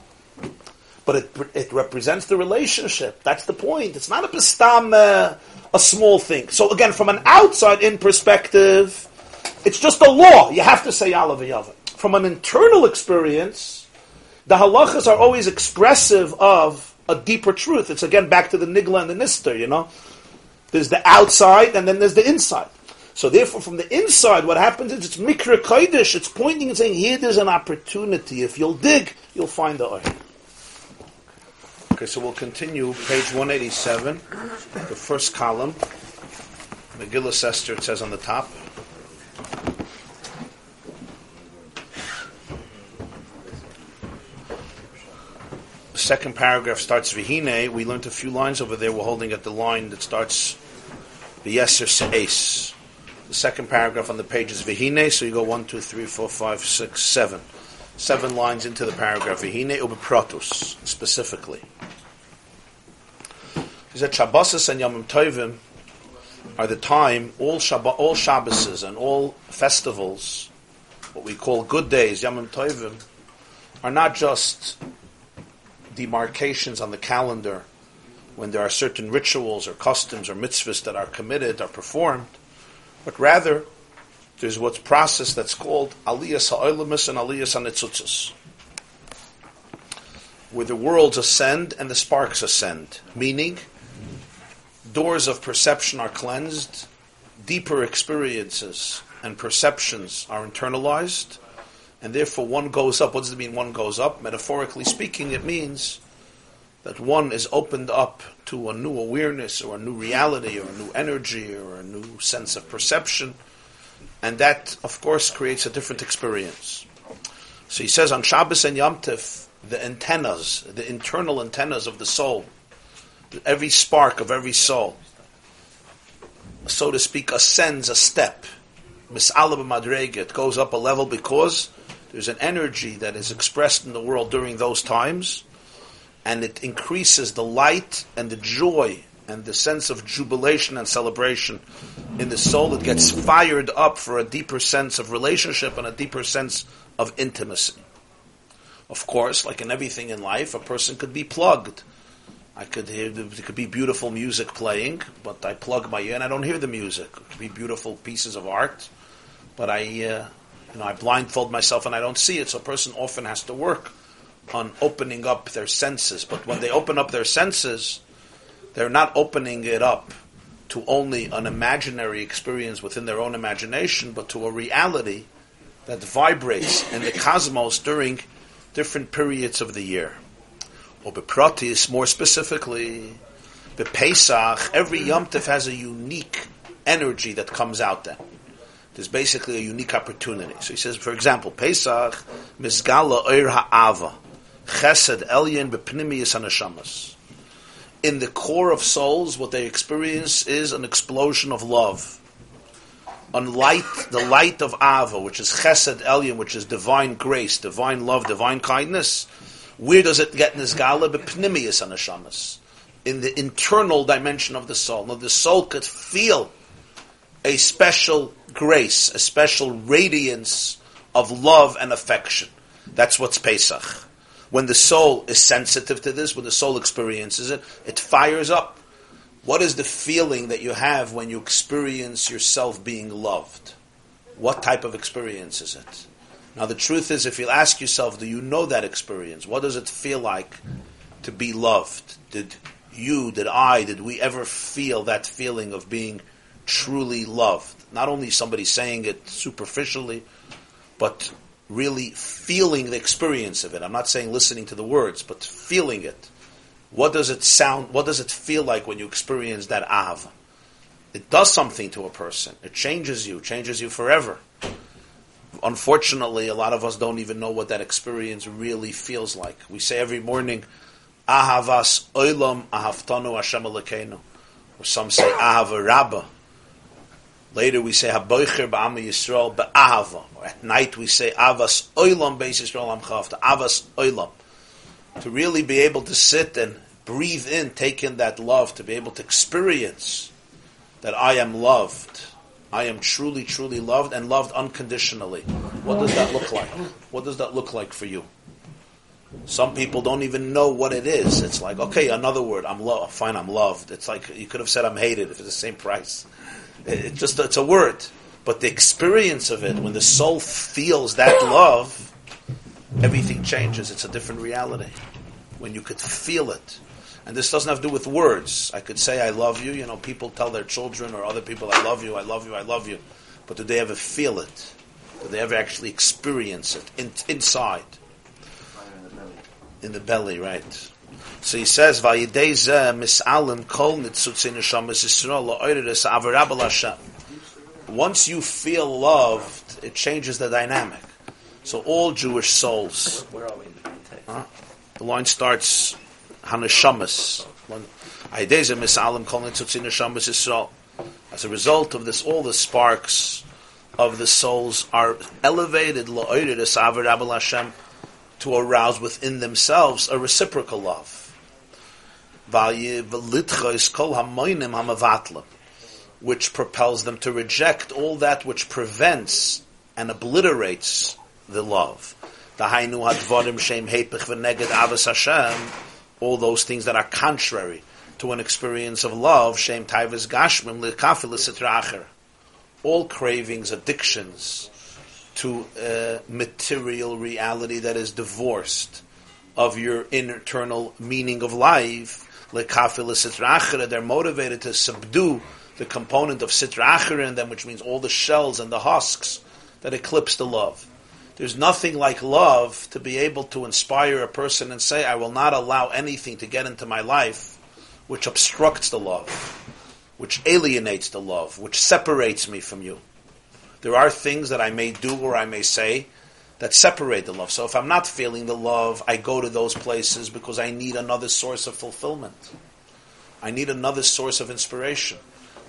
But it, it represents the relationship. That's the point. It's not a pistam, uh, a small thing. So again, from an outside in perspective, it's just a law. You have to say Yalav Yavai. From an internal experience, the halachas are always expressive of a deeper truth. It's again back to the nigla and the nister, you know. There's the outside and then there's the inside. So therefore, from the inside, what happens is it's mikra kodesh. It's pointing and saying, here there's an opportunity. If you'll dig, you'll find the oil. Okay, so we'll continue. Page 187, the first column. Megillah Esther, it says on the top. The second paragraph starts Vihine. We learned a few lines over there. We're holding at the line that starts V'yeser Se'es. The second paragraph on the page is Vihine, so you go one, two, three, four, five, six, seven. Seven lines into the paragraph. Vihine ubeprotus, specifically. He said Shabbos and Yom Tovim are the time, all, Shabbat, all Shabbases and all festivals, what we call good days, Yom Tovim, are not just demarcations on the calendar when there are certain rituals or customs or mitzvahs that are committed or performed, but rather there's what's process that's called aliyas ha'olamus and aliyas ha'nitzutzos, where the worlds ascend and the sparks ascend, meaning doors of perception are cleansed, deeper experiences and perceptions are internalized, and therefore one goes up. What does it mean? One goes up. Metaphorically speaking, it means that one is opened up to a new awareness or a new reality or a new energy or a new sense of perception, and that, of course, creates a different experience. So he says on Shabbos and Yom Tif, the antennas, the internal antennas of the soul, every spark of every soul, so to speak, ascends a step. Mis'alab madrega, it goes up a level because there's an energy that is expressed in the world during those times, and it increases the light and the joy and the sense of jubilation and celebration in the soul. It gets fired up for a deeper sense of relationship and a deeper sense of intimacy. Of course, like in everything in life, a person could be plugged. I could hear there could be beautiful music playing, but I plug my ear and I don't hear the music. It could be beautiful pieces of art, but I, uh, know, I blindfold myself and I don't see it. So a person often has to work on opening up their senses. But when they open up their senses, they're not opening it up to only an imaginary experience within their own imagination, but to a reality that vibrates in the cosmos during different periods of the year. Or bepratis, more specifically, Pesach, every Yom Tov has a unique energy that comes out then. There's basically a unique opportunity. So he says, for example, Pesach, Mizgala Oir Ha'ava, Chesed Elyon Bepnimiyas Hanashamas. In the core of souls, what they experience is an explosion of love. On light, the light of Ava, which is Chesed Elyon, which is divine grace, divine love, divine kindness. Where does it get Nizgala? Bepnimiyas Hanashamas. In the internal dimension of the soul. Now the soul could feel a special grace, a special radiance of love and affection. That's what's Pesach. When the soul is sensitive to this, when the soul experiences it, it fires up. What is the feeling that you have when you experience yourself being loved? What type of experience is it? Now, the truth is, if you ask yourself, do you know that experience? What does it feel like to be loved? Did you, did I, did we ever feel that feeling of being truly loved? Not only somebody saying it superficially, but really feeling the experience of it. I'm not saying listening to the words, but feeling it. What does it sound, what does it feel like when you experience that av? It does something to a person. It changes you, changes you forever. Unfortunately, a lot of us don't even know what that experience really feels like. We say every morning, Ahavas oilam ahavtanu Hashem. Or some say Ahava Rabbah. Later we say Haboicher ba'am Yisrael ba'ahava. At night we say Avas oilam beis Yisrael amchavta. Avas oilam. To really be able to sit and breathe in, take in that love, to be able to experience that I am loved. I am truly, truly loved and loved unconditionally. What does that look like? What does that look like for you? Some people don't even know what it is. It's like, okay, another word, I'm loved. Fine, I'm loved. It's like you could have said I'm hated if it's the same price. It just it's a word, but the experience of it when the soul feels that love, everything changes. It's a different reality when you could feel it. And this doesn't have to do with words. I could say I love you. You know, people tell their children or other people, I love you, I love you, I love you. But do they ever feel it? Do they ever actually experience it in, inside? In the belly. In the belly, right? So he says, "Vayidei zeh misalim kol nitzutzin neshamas Yisrael la'oiris avarabel Hashem." Once you feel loved, it changes the dynamic. So all Jewish souls? Huh? the line starts Hanashamas. Vayidei zeh misalim kol nitzutzin. As a result of this, all the sparks of the souls are elevated la'oiris Hashem to arouse within themselves a reciprocal love. Which propels them to reject all that which prevents and obliterates the love. All those things that are contrary to an experience of love, all cravings, addictions, to uh, material reality that is divorced of your internal meaning of life. They're motivated to subdue the component of Sitra achra in them, which means all the shells and the husks that eclipse the love. There's nothing like love to be able to inspire a person and say, I will not allow anything to get into my life which obstructs the love, which alienates the love, which separates me from you. There are things that I may do or I may say that separate the love. So if I'm not feeling the love, I go to those places because I need another source of fulfillment. I need another source of inspiration.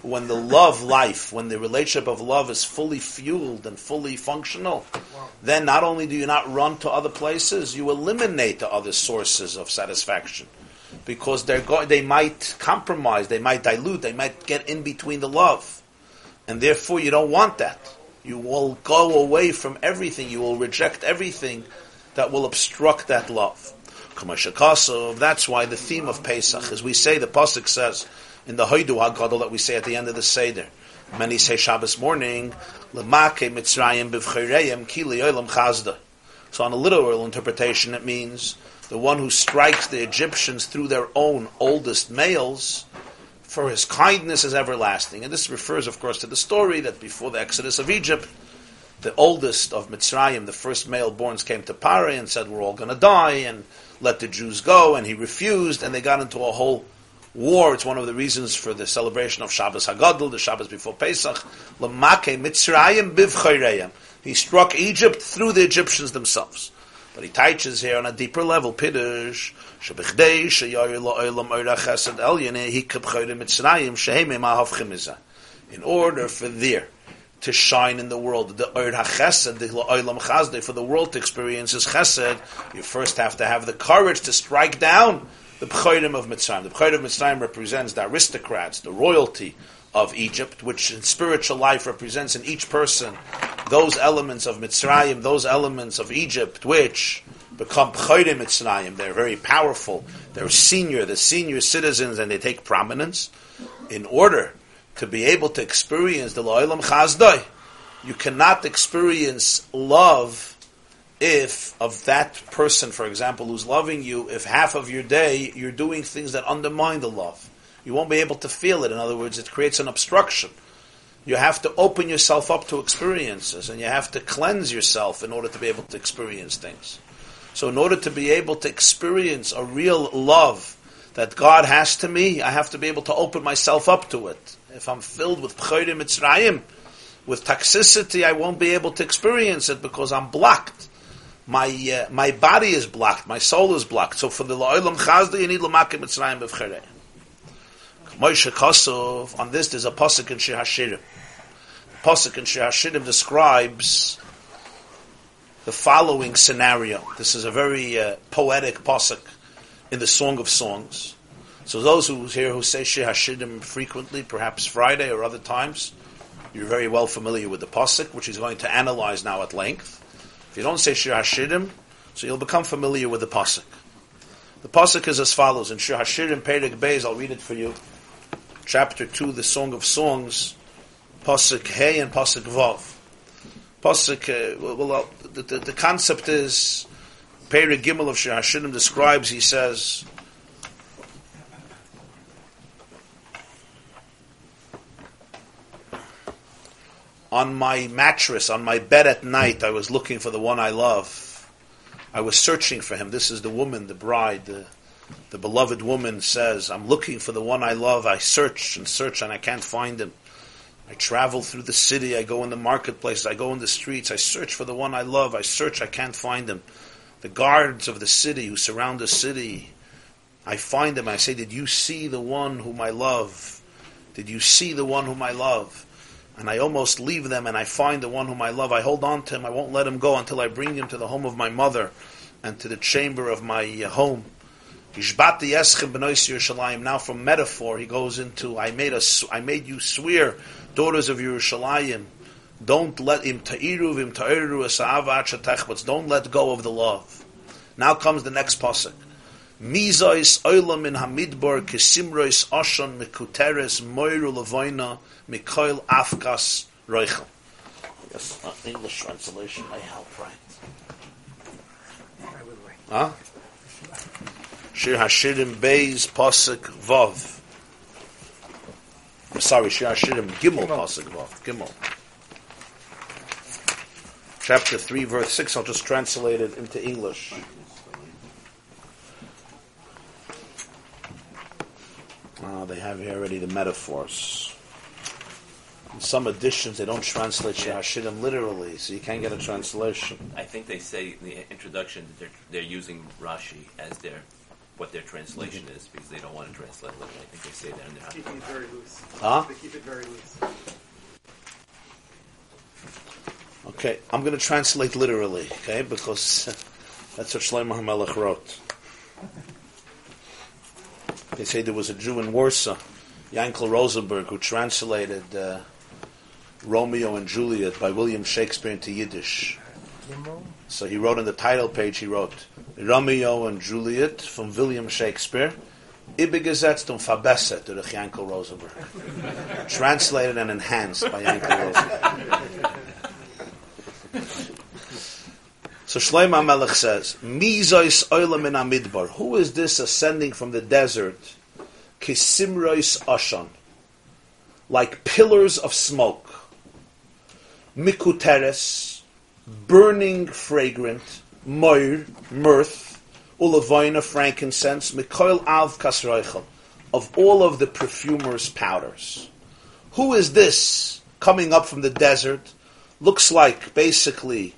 When the love life, when the relationship of love is fully fueled and fully functional, then not only do you not run to other places, you eliminate the other sources of satisfaction. Because they're go- they might compromise, they might dilute, they might get in between the love. And therefore you don't want that. You will go away from everything. You will reject everything that will obstruct that love. That's why the theme of Pesach, as we say, the pasuk says in the Hoidu Hagadol that we say at the end of the Seder. Many say Shabbos morning, Lemake Mitzrayim Bivchireyim Kili Olam Chazda. So on a literal interpretation, it means the one who strikes the Egyptians through their own oldest males for his kindness is everlasting. And this refers, of course, to the story that before the exodus of Egypt, the oldest of Mitzrayim, the first male borns, came to Pare and said, We're all going to die, and let the Jews go. And he refused, and they got into a whole war. It's one of the reasons for the celebration of Shabbos Hagadol, the Shabbos before Pesach. Lamake Mitzrayim biv He struck Egypt through the Egyptians themselves. But he teaches here on a deeper level, Piddush, Mitzrayim, Ma'av In order for there to shine in the world, the the for the world to experience his Chesed, you first have to have the courage to strike down the Pchoyrim of Mitzrayim. The Pchoyrim of Mitzrayim represents the aristocrats, the royalty, of Egypt, which in spiritual life represents in each person those elements of Mitzrayim, those elements of Egypt, which become B'chorim Mitzrayim. They're very powerful. They're senior, the senior citizens, and they take prominence. In order to be able to experience the Lo'ilam Chazdoi, you cannot experience love if of that person, for example, who's loving you, if half of your day you're doing things that undermine the love. You won't be able to feel it. In other words, it creates an obstruction. You have to open yourself up to experiences and you have to cleanse yourself in order to be able to experience things. So in order to be able to experience a real love that God has to me, I have to be able to open myself up to it. If I'm filled with Pchayrim Mitzrayim, with toxicity, I won't be able to experience it because I'm blocked. My uh, my body is blocked, my soul is blocked. So for the La'olam Chazda, you need Lamakim Mitzrayim B'Vcherei. Moshe Kosov, on this there's a Pasuk in Shir HaShirim. Pasuk in Shir HaShirim describes the following scenario. This is a very uh, poetic pasuk in the Song of Songs. So those who here who say Shir Hashirim frequently, perhaps Friday or other times, you're very well familiar with the pasuk, which he's going to analyze now at length. If you don't say Shir Hashirim, so you'll become familiar with the pasuk. The pasuk is as follows in Shir Hashirim Perek Beis. I'll read it for you. Chapter two, the Song of Songs, pasuk Hey and pasuk Vav. Pasuk, uh, well, uh, the, the, the, concept is, Peri Gimel of Shir Hashirim describes, he says, on my mattress, on my bed at night, I was looking for the one I love. I was searching for him. This is the woman, the bride, the, the beloved woman says, I'm looking for the one I love. I search and search and I can't find him. I travel through the city, I go in the marketplace, I go in the streets, I search for the one I love, I search, I can't find him. The guards of the city who surround the city, I find them, I say, Did you see the one whom I love? Did you see the one whom I love? And I almost leave them and I find the one whom I love. I hold on to him, I won't let him go until I bring him to the home of my mother and to the chamber of my uh, home. Now from metaphor, he goes into, I made, a, I made you swear daughters of Yerushalayim, don't let him ta'iru vim ta'iru asa'ava don't let go of the love. Now comes the next pasuk. Mizais oilam in hamidbar kesimrois ashon mikuteres moiru levoina mikoil afkas roichel. Yes, uh, English translation may help, right? Huh? Shir Hashirim Beis Pasuk Vav. I'm sorry, Shir Hashirim, Gimel Pasuk Vav, Gimel. Chapter 3, verse 6, I'll just translate it into English. Oh, they have here already the metaphors. In some editions, they don't translate Shir Hashirim literally, so you can't get a translation. I think they say in the introduction that they're, they're using Rashi as their what their translation is because they don't want to translate literally. I think they say that in there. Keeping it very loose. Huh? They keep it very loose. Okay, I'm going to translate literally, okay, because that's what Shlomo HaMelech wrote. They say there was a Jew in Warsaw, Yankel Rosenberg, who translated uh, Romeo and Juliet by William Shakespeare into Yiddish. So he wrote on the title page, he wrote Romeo and Juliet from William Shakespeare, Ibigesetzt und verbessert durch Yankel Rosenberg. Translated and enhanced by Yankel Rosenberg. So Shlomo Melech says, Mizois oilam in Amidbar. Who is this ascending from the desert? Kisimrois Ashan. Like pillars of smoke. Mikuteres, burning fragrant, moir, myrrh, ulavoina, frankincense, Mikoil Alv Kasreichel, of all of the perfumer's powders. Who is this coming up from the desert? Looks like basically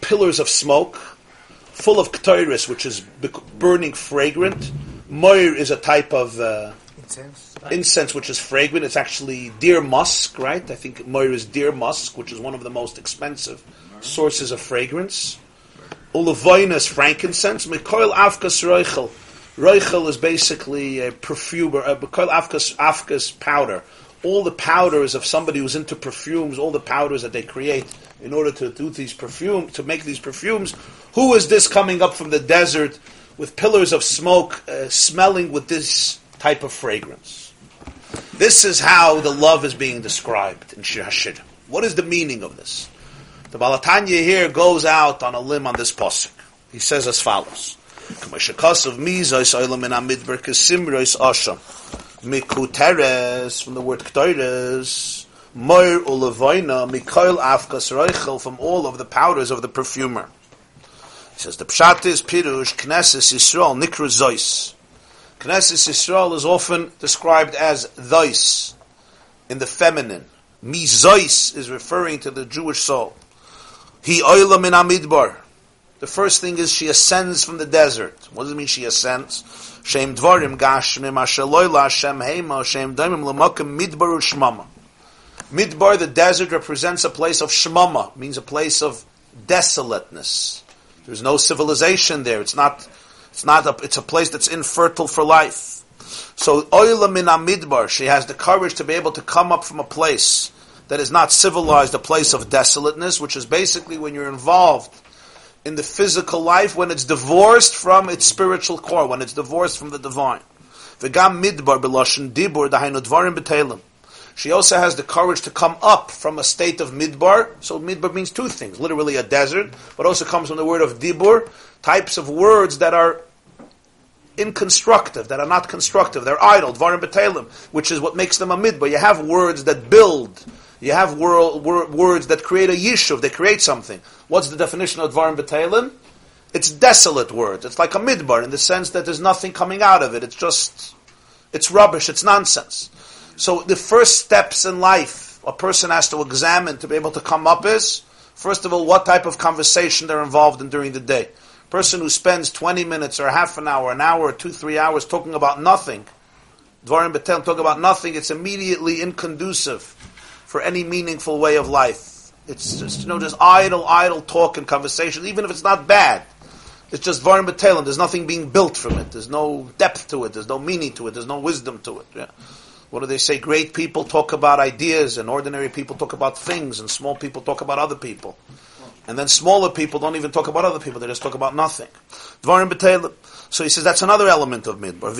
pillars of smoke, full of ktoiris, which is burning fragrant. Moir is a type of uh, Incense. incense which is fragrant. It's actually deer musk, right? I think moir is deer musk, which is one of the most expensive sources of fragrance. Ulavoina frankincense. Mikoil afkas roichel. Roichel is basically a perfumer. Uh, Mikoil afkas afkas powder. All the powders of somebody who's into perfumes, all the powders that they create in order to do these perfume, to make these perfumes. Who is this coming up from the desert with pillars of smoke, uh, smelling with this type of fragrance? This is how the love is being described in Shir. What is the meaning of this? The Baal Hatanya here goes out on a limb on this pasuk. He says as follows: "Kamashakasav mizos olam in amidbar kasimros asham mikuteres from the word ktoires moir ulavoina mikoil afkas roichel from all of the powders of the perfumer." He says the pshat is pirush knesses Yisrael nikru zois. Knesset Yisrael is often described as thais in the feminine. Mizois is referring to the Jewish soul. He oilam amidbar. The first thing is she ascends from the desert. What does it mean she ascends? Shem dvarim gashmim asheloila Hashem heima Shem daimim lamakim midbar u'shmama. Midbar, the desert, represents a place of shmama, means a place of desolateness. There's no civilization there. It's not. It's not. A, it's a place that's infertile for life. So oila min amidbar, she has the courage to be able to come up from a place that is not civilized, a place of desolateness, which is basically when you're involved in the physical life, when it's divorced from its spiritual core, when it's divorced from the divine. Midbar dibur dvarim. She also has the courage to come up from a state of midbar. So midbar means two things, literally a desert, but also comes from the word of dibur, types of words that are inconstructive, that are not constructive. They're idle, dvarim which is what makes them a midbar. You have words that build. You have wor- wor- words that create a yishuv. They create something. What's the definition of dvarim b'telim? It's desolate words. It's like a midbar in the sense that there's nothing coming out of it. It's just, it's rubbish. It's nonsense. So the first steps in life a person has to examine to be able to come up is, first of all, what type of conversation they're involved in during the day. Person who spends 20 minutes or half an hour, an hour, two, three hours talking about nothing, Dvarim Betel, talk about nothing, it's immediately inconducive for any meaningful way of life. It's just, you know, just idle, idle talk and conversation, even if it's not bad. It's just Dvarim Betel, there's nothing being built from it. There's no depth to it, there's no meaning to it, there's no wisdom to it. Yeah. What do they say? Great people talk about ideas, and ordinary people talk about things, and small people talk about other people. And then smaller people don't even talk about other people; they just talk about nothing. Dvarim b'telim. So he says that's another element of midbar.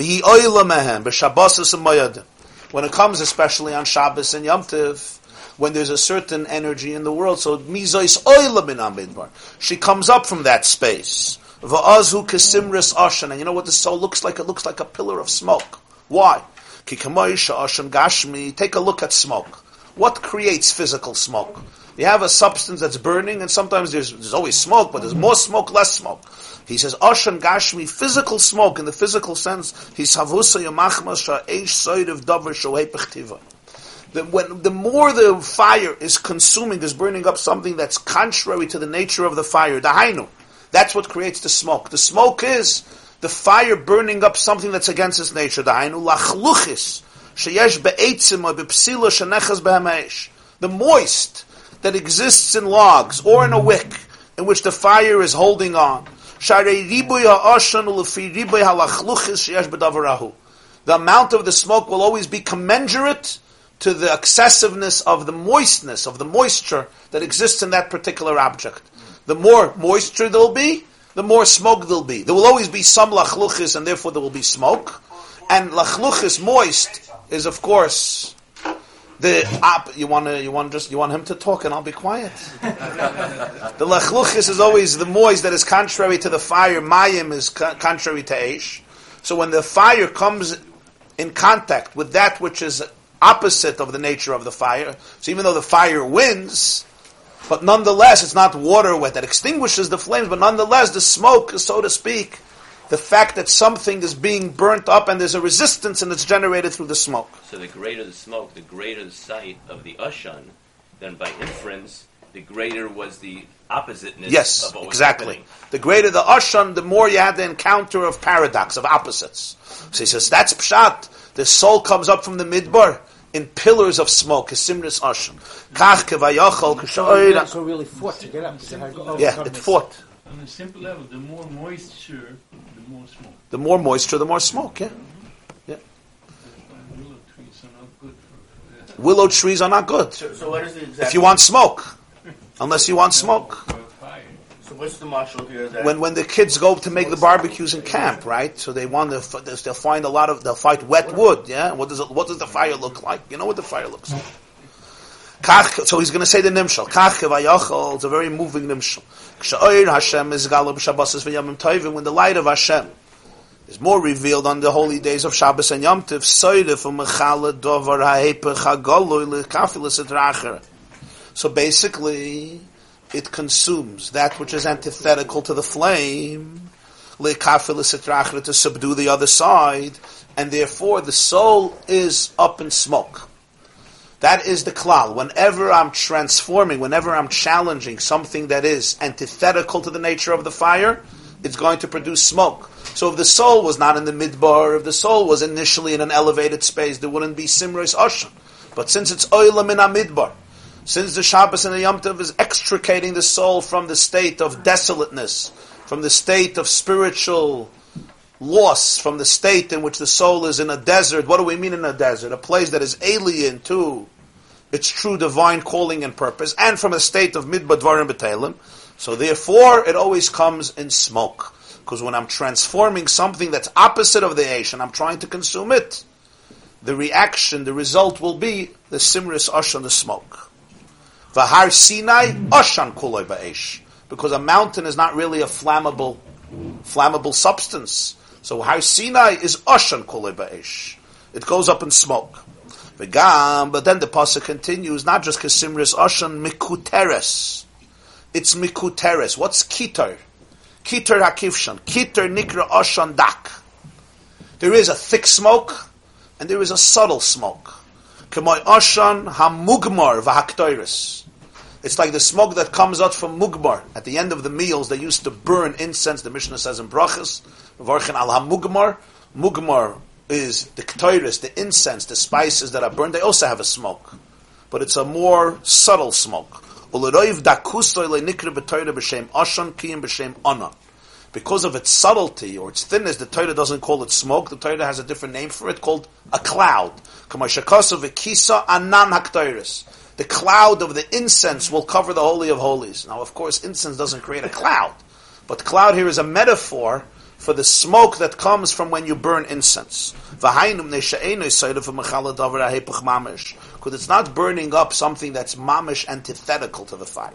When it comes, especially on Shabbos and Yom Tiv, when there's a certain energy in the world, so mizois oila min midbar. She comes up from that space. Va'azu kesimris ashan, and you know what the soul looks like? It looks like a pillar of smoke. Why? Ki sha'ashan gashmi. Take a look at smoke. What creates physical smoke? You have a substance that's burning, and sometimes there's, there's always smoke, but there's more smoke, less smoke. He says, Ashan Gashmi, physical smoke, in the physical sense, he's Havusa Yamachma Sha'esh Soid of Dover. The, when, the more the fire is consuming, is burning up something that's contrary to the nature of the fire, the hainu, that's what creates the smoke. The smoke is the fire burning up something that's against its nature, the hainu, lachluchis, sheyesh be'etzim or be'psila shenechas be'hamesh. The moist that exists in logs or in a wick in which the fire is holding on. The amount of the smoke will always be commensurate to the excessiveness of the moistness, of the moisture that exists in that particular object. The more moisture there'll be, the more smoke there'll be. There will always be some lachluchis, and therefore there will be smoke. And lachluchis, moist, is of course the op, you want to you want just you want him to talk and I'll be quiet. the lechluchis is always the moist that is contrary to the fire. Mayim is co- contrary to Aish. So when the fire comes in contact with that which is opposite of the nature of the fire, so even though the fire wins, but nonetheless it's not water wet that extinguishes the flames, but nonetheless the smoke, so to speak, the fact that something is being burnt up and there's a resistance and it's generated through the smoke. So the greater the smoke, the greater the sight of the ushan, then by inference, the greater was the oppositeness Yes, of what was exactly. happening. The greater the Ashan, the more you had the encounter of paradox, of opposites. So he says, that's Pshat. The soul comes up from the midbar in pillars of smoke, Simris Ashan. Kach kevayachol k'shoira. So really fought to get up. To Yeah, it fought. On a simple level, the more moisture, the more smoke. The more moisture, the more smoke, yeah. That's why willow trees are not good for, Willow trees are not good. So, so what is the exact? If you want smoke. Unless you want smoke. What's the mashal here? When when the kids go to make the barbecues in camp, right? So they want to they'll find a lot of they'll find wet wood. Yeah, what does it, what does the fire look like? You know what the fire looks like. So he's going to say the nimshal. It's a very moving nimshal. When the light of Hashem is more revealed on the holy days of Shabbos and Yom Tov. So basically, it consumes that which is antithetical to the flame, to subdue the other side, and therefore the soul is up in smoke. That is the klal. Whenever I'm transforming, whenever I'm challenging something that is antithetical to the nature of the fire, it's going to produce smoke. So if the soul was not in the midbar, if the soul was initially in an elevated space, there wouldn't be simros oshan. But since it's oilam in a midbar, since the Shabbos and the Yom Tov is extricating the soul from the state of desolateness, from the state of spiritual loss, from the state in which the soul is in a desert. What do we mean in a desert? A place that is alien to its true divine calling and purpose, and from a state of midbadvarim betalim. So therefore, it always comes in smoke. Because when I'm transforming something that's opposite of the Aish and I'm trying to consume it, the reaction, the result will be the simris ashan, the smoke. Vahar Sinai ashan kuloi ba'esh. Because a mountain is not really a flammable, flammable substance. So Har Sinai is ashan kuloi ba'esh. It goes up in smoke. V'gam, but then the pasuk continues, not just kesimris ashan mikuteres. It's mikuteres. What's kitar? Kitar hakivshan. Kitar nikra ashan dak. There is a thick smoke, and there is a subtle smoke. K'moy ashan hamugmar v'haktoiris. It's like the smoke that comes out from mugmar. At the end of the meals, they used to burn incense. The Mishnah says in brachas, v'varchen al hamugmar. Mugmar is the ktoiris, the incense, the spices that are burned. They also have a smoke, but it's a more subtle smoke. Uleroiv dakusoy lenikra b'toira b'shem ashan kiyim b'shem. Because of its subtlety or its thinness, the Torah doesn't call it smoke. The Torah has a different name for it called a cloud. The cloud of the incense will cover the Holy of Holies. Now, of course, incense doesn't create a cloud. But cloud here is a metaphor for the smoke that comes from when you burn incense. Because it's not burning up something that's mamish antithetical to the fire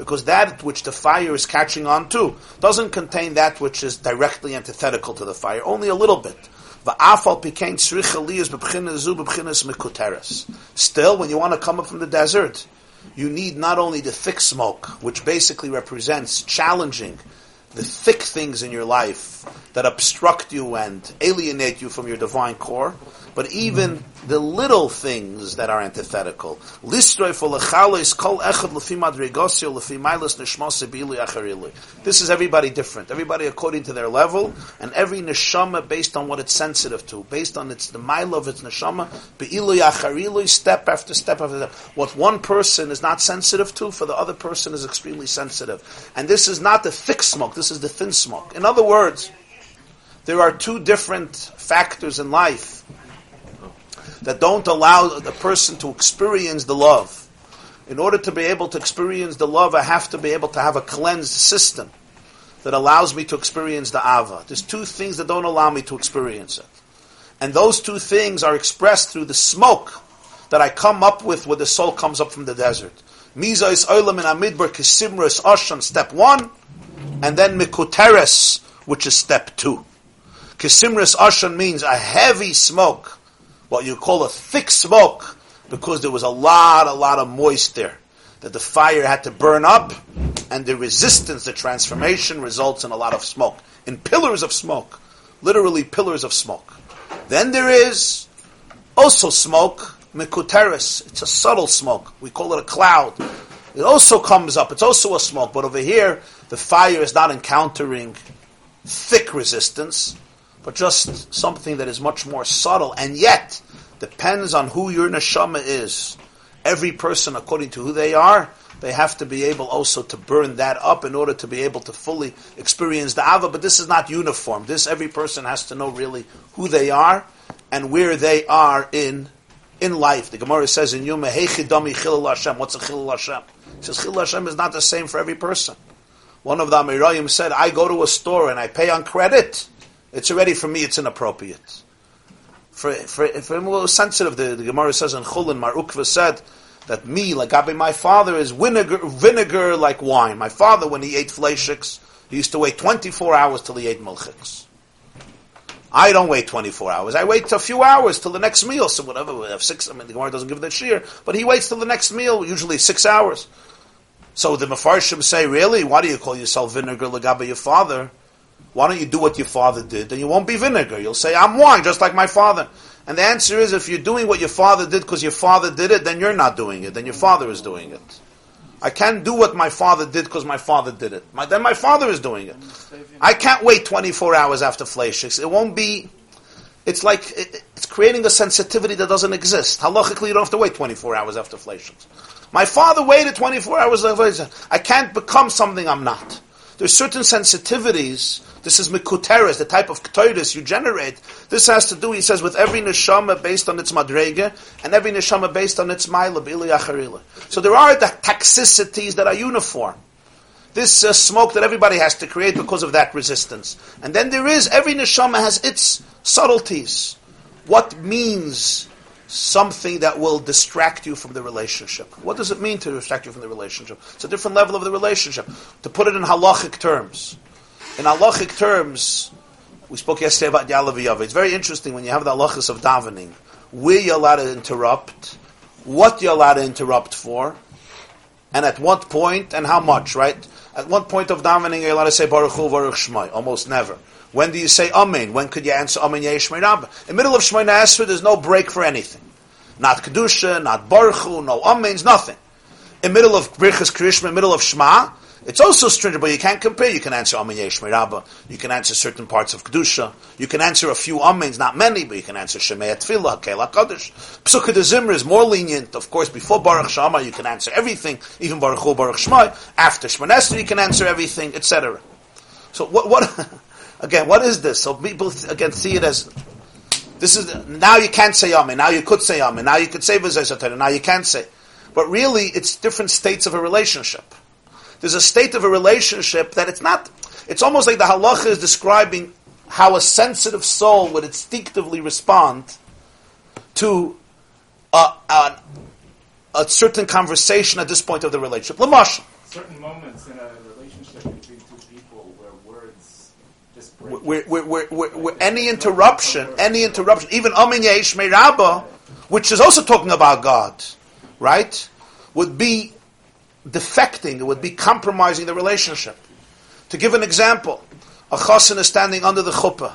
because that which the fire is catching on to doesn't contain that which is directly antithetical to the fire, only a little bit. Still, when you want to come up from the desert, you need not only the thick smoke, which basically represents challenging the thick things in your life that obstruct you and alienate you from your divine core, but even the little things that are antithetical. This is everybody different. Everybody according to their level, and every neshama based on what it's sensitive to, based on its the mile of its neshama, step after step after step. What one person is not sensitive to, for the other person is extremely sensitive. And this is not the thick smoke, this is the thin smoke. In other words, there are two different factors in life that don't allow the person to experience the love. In order to be able to experience the love, I have to be able to have a cleansed system that allows me to experience the Ava. There's two things that don't allow me to experience it. And those two things are expressed through the smoke that I come up with when the soul comes up from the desert. Miza is oilam in amidbar kisimrus oshan, step one, and then mikuteres, which is step two. Kisimrus oshan means a heavy smoke what you call a thick smoke because there was a lot, a lot of moist there that the fire had to burn up, and the resistance, the transformation results in a lot of smoke, in pillars of smoke, literally pillars of smoke. Then there is also smoke, mikuteris. It's a subtle smoke. We call it a cloud. It also comes up. It's also a smoke, but over here the fire is not encountering thick resistance but just something that is much more subtle, and yet depends on who your neshama is. Every person, according to who they are, they have to be able also to burn that up in order to be able to fully experience the Ava. But this is not uniform. This every person has to know really who they are and where they are in in life. The Gemara says in Yuma, Hey chilul Hashem. What's a chilul Hashem? He says chilul Hashem is not the same for every person. One of the Amoraim said, I go to a store and I pay on credit it's already for me. It's inappropriate. For him, a little sensitive. The, the Gemara says in Chulin, Mar Ukva said that me, like Abby, my father, is vinegar, vinegar like wine. My father, when he ate fleishiks, he used to wait 24 hours till he ate milchiks. I don't wait 24 hours. I wait a few hours till the next meal. So whatever, we have six, I mean, the Gemara doesn't give that shear, but he waits till the next meal, usually six hours. So the Mefarshim say, really? Why do you call yourself vinegar lagabe your father? Why don't you do what your father did? Then you won't be vinegar. You'll say, I'm wine, just like my father. And the answer is, if you're doing what your father did because your father did it, then you're not doing it. Then your father is doing it. I can't do what my father did because my father did it. My, then my father is doing it. I can't wait 24 hours after fleishiks. It won't be. It's like it, it's creating a sensitivity that doesn't exist. Halachically, you don't have to wait 24 hours after fleishiks. My father waited 24 hours after. I can't become something I'm not. There's certain sensitivities this is mikuteres, the type of ktoiris you generate. This has to do, he says, with every neshama based on its madrege, and every neshama based on its ma'ila, b'ili So there are the toxicities that are uniform. This uh, smoke that everybody has to create because of that resistance. And then there is, every neshama has its subtleties. What means something that will distract you from the relationship? What does it mean to distract you from the relationship? It's a different level of the relationship. To put it in halachic terms, in halachic terms, we spoke yesterday about Yalav It's very interesting when you have the halachas of davening. Where you're allowed to interrupt, what you're allowed to interrupt for, and at what point and how much, right? At what point of davening you're allowed to say Baruch Hu, Baruch Shmai? Almost never. When do you say Amen? When could you answer Amen Yeshmei Rabba? In the middle of Shmoneh Esrei, there's no break for anything. Not Kedusha, not Baruch Hu, no Amens, nothing. In the middle of Birchas Krishma, in the middle of Shema, it's also stringent, but you can't compare. You can answer Amen Yesh Rabba. You can answer certain parts of Kedusha. You can answer a few Amens, not many, but you can answer Shemei Tfilah, Kela Kaddish. Pesukei D'Zimra is more lenient. Of course, before Baruch She'amar, you can answer everything, even Baruch Baruch Shmai. After Shmoneh Esrei, you can answer everything, etc. So what, what, again, what is this? So people, again, see it as, this is, now you can't say Amen, now you could say Amen, now you could say Vizay now you can't say. But really, it's different states of a relationship there's a state of a relationship that it's not, it's almost like the halacha is describing how a sensitive soul would instinctively respond to a, a, a certain conversation at this point of the relationship. Lamash, certain moments in a relationship between two people where words where, where, where any interruption, any interruption, even Amin Yesh Rabba, which is also talking about God, right, would be defecting, it would be compromising the relationship. To give an example, a chassan is standing under the chuppah.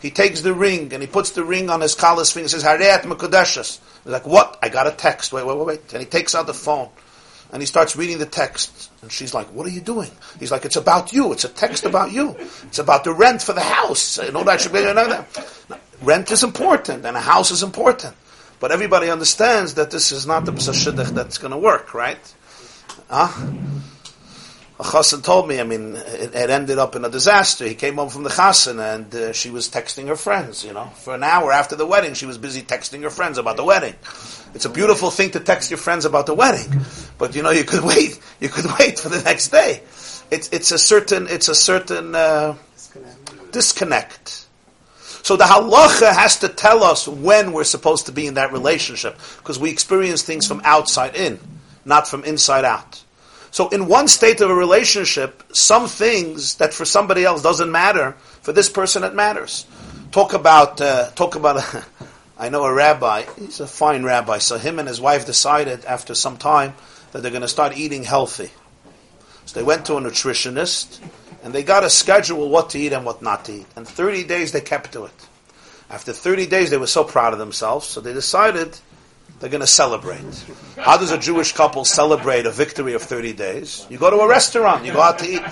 He takes the ring and he puts the ring on his kallas finger and says, Hareat Mekudeshes. He's like, what? I got a text. Wait, wait, wait, wait. And he takes out the phone and he starts reading the text. And she's like, what are you doing? He's like, it's about you. It's a text about you. It's about the rent for the house. You know that should be, that. Rent is important and a house is important. But everybody understands that this is not the psashidach that's going to work, right? Huh? A chassan told me, I mean, it, it, ended up in a disaster. He came home from the chassan and uh, she was texting her friends, you know. For an hour after the wedding, she was busy texting her friends about the wedding. It's a beautiful thing to text your friends about the wedding. But, you know, you could wait, you could wait for the next day. It's, it's a certain, it's a certain, uh, disconnect. So the halacha has to tell us when we're supposed to be in that relationship, because we experience things from outside in, not from inside out. So in one state of a relationship, some things that for somebody else doesn't matter, for this person it matters. Talk about, uh, talk about, I know a rabbi, he's a fine rabbi, so him and his wife decided after some time that they're going to start eating healthy. So they went to a nutritionist, and they got a schedule what to eat and what not to eat. And 30 days they kept to it. After 30 days, they were so proud of themselves, so they decided they're going to celebrate. How does a Jewish couple celebrate a victory of 30 days? You go to a restaurant, you go out to eat.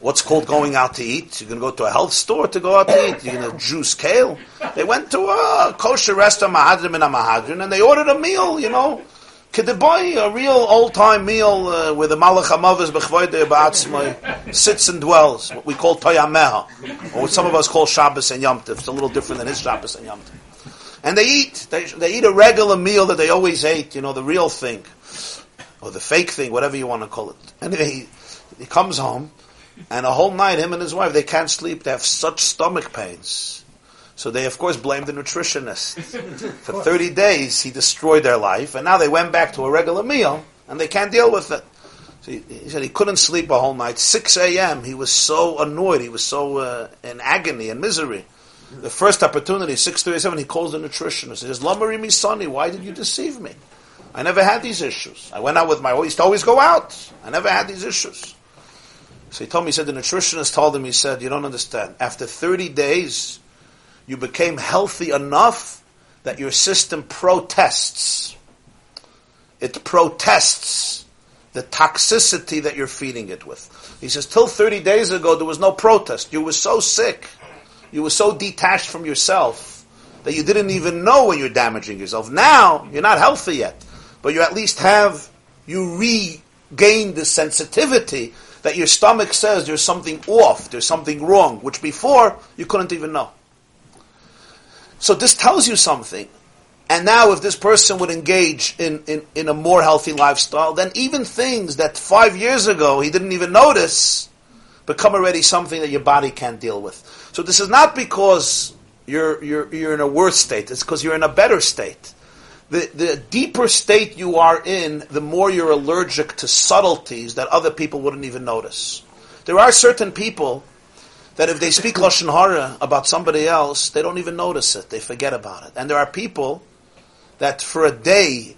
What's called going out to eat? You're going to go to a health store to go out to eat. You're going to juice kale. They went to a kosher restaurant, Mahadrim and a Mahadrim, and they ordered a meal, you know. Kedeboy, a real old time meal uh, where the Malach HaMavis Bechvoide Ba'atzmai sits and dwells, what we call Toyameha, or what some of us call Shabbos and Yom Tov. It's a little different than his Shabbos and Yom Tov. And they eat. They, they eat a regular meal that they always ate, you know, the real thing. Or the fake thing, whatever you want to call it. And he, he comes home, and a whole night, him and his wife, they can't sleep. They have such stomach pains. So they, of course, blame the nutritionist. For 30 days, he destroyed their life, and now they went back to a regular meal, and they can't deal with it. So he, he said he couldn't sleep a whole night. 6 a.m., he was so annoyed, he was so uh, in agony and misery. The first opportunity, 637, he calls the nutritionist. He says, Lamari Misani, why did you deceive me? I never had these issues. I went out with my, used to always go out. I never had these issues. So he told me, he said, the nutritionist told him, he said, you don't understand. After 30 days, you became healthy enough that your system protests. It protests the toxicity that you're feeding it with. He says, till 30 days ago, there was no protest. You were so sick you were so detached from yourself that you didn't even know when you're damaging yourself. Now, you're not healthy yet, but you at least have, you regained the sensitivity that your stomach says there's something off, there's something wrong, which before you couldn't even know. So this tells you something. And now if this person would engage in, in, in a more healthy lifestyle, then even things that five years ago he didn't even notice become already something that your body can't deal with. So this is not because you're, you're, you're in a worse state, it's because you're in a better state. The, the deeper state you are in, the more you're allergic to subtleties that other people wouldn't even notice. There are certain people that if they speak Lashon Hara about somebody else, they don't even notice it. They forget about it. And there are people that for a day,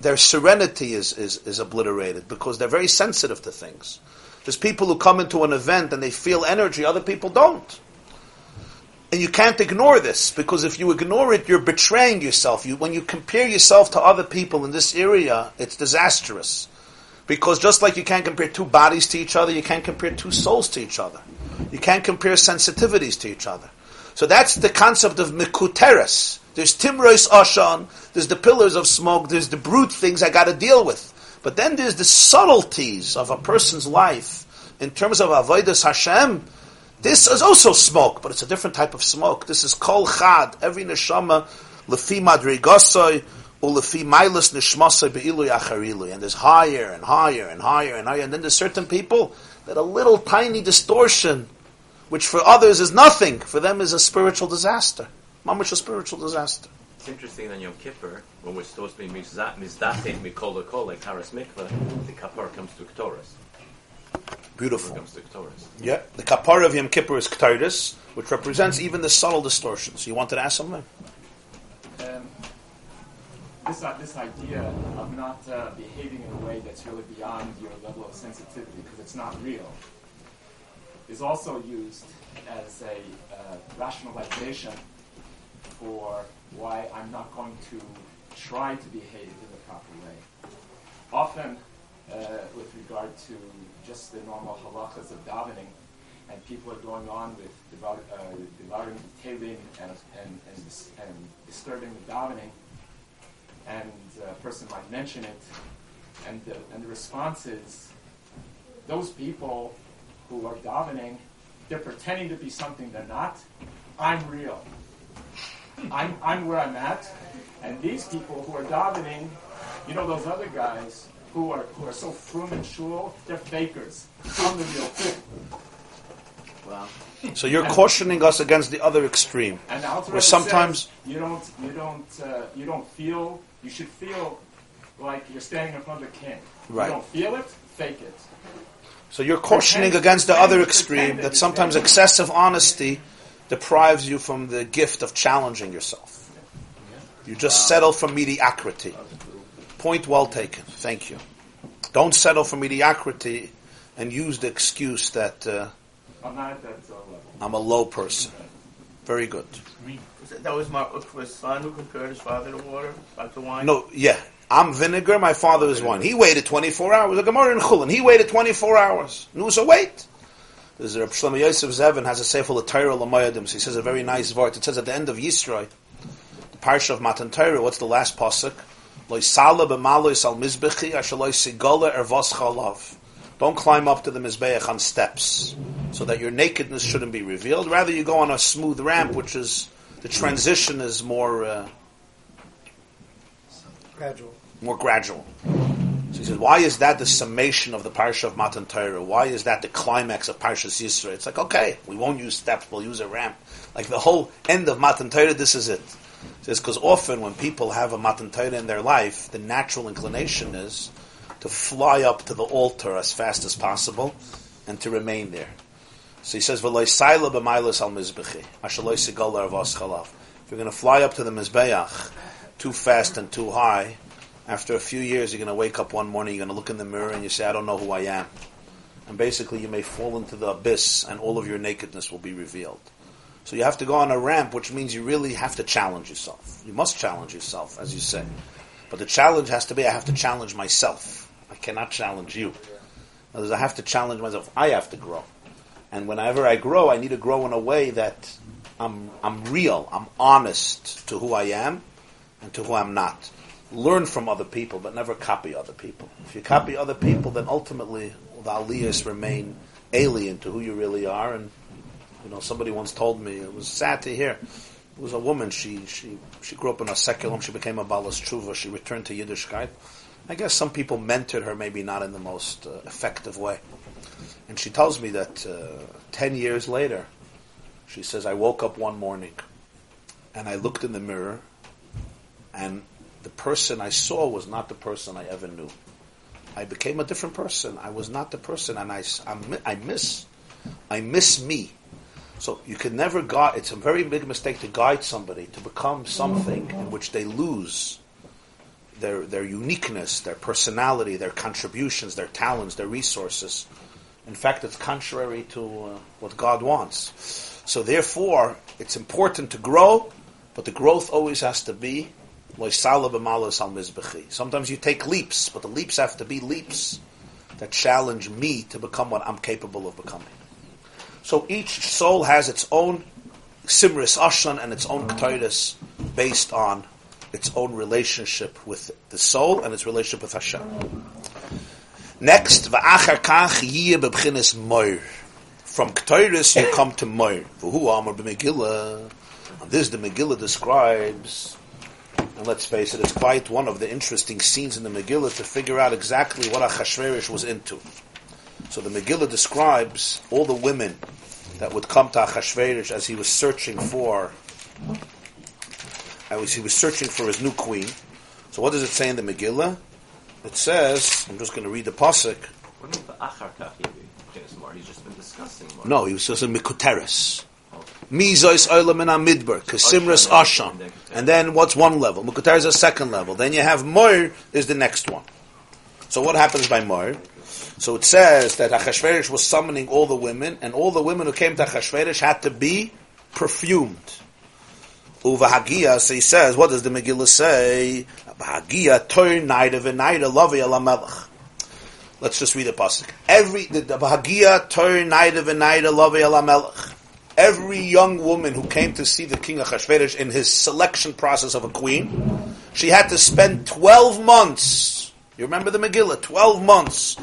their serenity is, is, is obliterated because they're very sensitive to things. There's people who come into an event and they feel energy, other people don't. And you can't ignore this because if you ignore it, you're betraying yourself. You, when you compare yourself to other people in this area, it's disastrous. Because just like you can't compare two bodies to each other, you can't compare two souls to each other. You can't compare sensitivities to each other. So that's the concept of mikuteres. There's timrois ashan, there's the pillars of smoke, there's the brute things I got to deal with. But then there's the subtleties of a person's life in terms of avodas Hashem this is also smoke, but it's a different type of smoke. This is kol chad. Every neshama lefi madrigasoi ulefi milas nishmasoi be'ilu acharilu. And there's higher and higher and higher and higher. And then there's certain people that a little tiny distortion, which for others is nothing, for them is a spiritual disaster. Mamish a spiritual disaster. It's interesting on Yom Kippur, when we're supposed to be mizdachet mikol kol like Haras Mikvah, the kapar comes to Ktoras. Beautiful. Comes to Ketores. Yeah, the kapara of Yom Kippur is Ketores, which represents even the subtle distortions. You wanted to ask something? Um, this, uh, this idea of not uh, behaving in a way that's really beyond your level of sensitivity because it's not real is also used as a uh, rationalization for why I'm not going to try to behave in the proper way. Often, uh, with regard to just the normal halachas of davening, and people are going on with devout, uh, devouring the and, and, and, dis- and disturbing the davening, and a person might mention it, and the, and the response is, those people who are davening, they're pretending to be something they're not. I'm real. I'm, I'm where I'm at. And these people who are davening, you know, those other guys who are, who are so frum and shul, they're fakers. I'm the real thing. Wow. So you're cautioning us against the other extreme. And Where sometimes- says, you don't, you don't, uh, you don't feel. You should feel like you're standing in front of the king. Right. You don't feel it. Fake it. So you're cautioning against the other extreme that sometimes excessive honesty deprives you from the gift of challenging yourself. You just settle for mediocrity. Point well taken. Thank you. Don't settle for mediocrity and use the excuse that uh, I'm not at that level. I'm a low person. Very good. That was Mar Ukva's son who compared his father to water, like to wine. No, yeah. I'm vinegar, my father is wine. He waited 24 hours. The Gemara in Chulin, he waited 24 hours. Wait. There's a Reb Shlomo Yosef Zevin has a sefer L'Torah L'Moyadim. He says a very nice word. It says at the end of Yisroi, parsha of Matan Torah, what's the last pasuk? Lo yisala b'malo yisal mizbechi asher lo ervos. Don't climb up to the mizbeach on steps, so that your nakedness shouldn't be revealed. Rather, you go on a smooth ramp, which is the transition is more uh, Gradual. more gradual. So he says, why is that the summation of the parsha of Matan Torah? Why is that the climax of Parshas Yisra? It's like, okay, we won't use steps, we'll use a ramp. Like the whole end of Matan Torah, this is it. Says, because often when people have a Matan Torah in their life, the natural inclination is to fly up to the altar as fast as possible and to remain there. So he says. If you're going to fly up to the mizbeach too fast and too high, after a few years, you're going to wake up one morning, you're going to look in the mirror, and you say, "I don't know who I am," and basically, you may fall into the abyss, and all of your nakedness will be revealed. So you have to go on a ramp, which means you really have to challenge yourself. You must challenge yourself, as you say. But the challenge has to be: I have to challenge myself. I cannot challenge you. Words, I have to challenge myself. I have to grow. And whenever I grow, I need to grow in a way that I'm, I'm real, I'm honest to who I am and to who I'm not. Learn from other people, but never copy other people. If you copy other people, then ultimately the aliyahs remain alien to who you really are. And you know, somebody once told me it was sad to hear. It was a woman. She she she grew up in a secular home. She became a balas tshuva. She returned to Yiddishkeit. I guess some people mentored her, maybe not in the most uh, effective way. And she tells me that uh, 10 years later, she says, I woke up one morning and I looked in the mirror and the person I saw was not the person I ever knew. I became a different person. I was not the person and I, I miss, I miss me. So you can never guide, it's a very big mistake to guide somebody to become something in which they lose their, their uniqueness, their personality, their contributions, their talents, their resources. In fact, it's contrary to uh, what God wants. So therefore, it's important to grow, but the growth always has to be. Sometimes you take leaps, but the leaps have to be leaps that challenge me to become what I'm capable of becoming. So each soul has its own simris ashon and its own ketairis based on its own relationship with the soul and its relationship with Hashem. Next, va'achar kach yiyeh moir. From Ketairis you come to moir. V'hu amar b'megillah. And this the Megillah describes, and let's face it, it's quite one of the interesting scenes in the Megillah to figure out exactly what Achashverosh was into. So the Megillah describes all the women that would come to Achashverosh as he was searching for, as he was searching for his new queen. So what does it say in the Megillah? It says, I'm just going to read the pasuk. What about the achar kach yivi? Yes. Mar. He's just been discussing Mar. No, he was just a Mikuteres. Mizois Olam in Amidbar, Kasimras Ashan. And then what's one level? Mikuteres is a second level. Then you have Moir is the next one. So what happens by Moir? So it says that Achashverosh was summoning all the women, and all the women who came to Achashverosh had to be perfumed. Uvahagia, so he says, what does the Megillah say? Bahagia, turn naida v'naida lavi ala melech. Let's just read the pasuk. Every the, the turn naida v'naida lavi ala melech. Every young woman who came to see the king of Achashverosh in his selection process of a queen, she had to spend twelve months. You remember the Megillah? Twelve months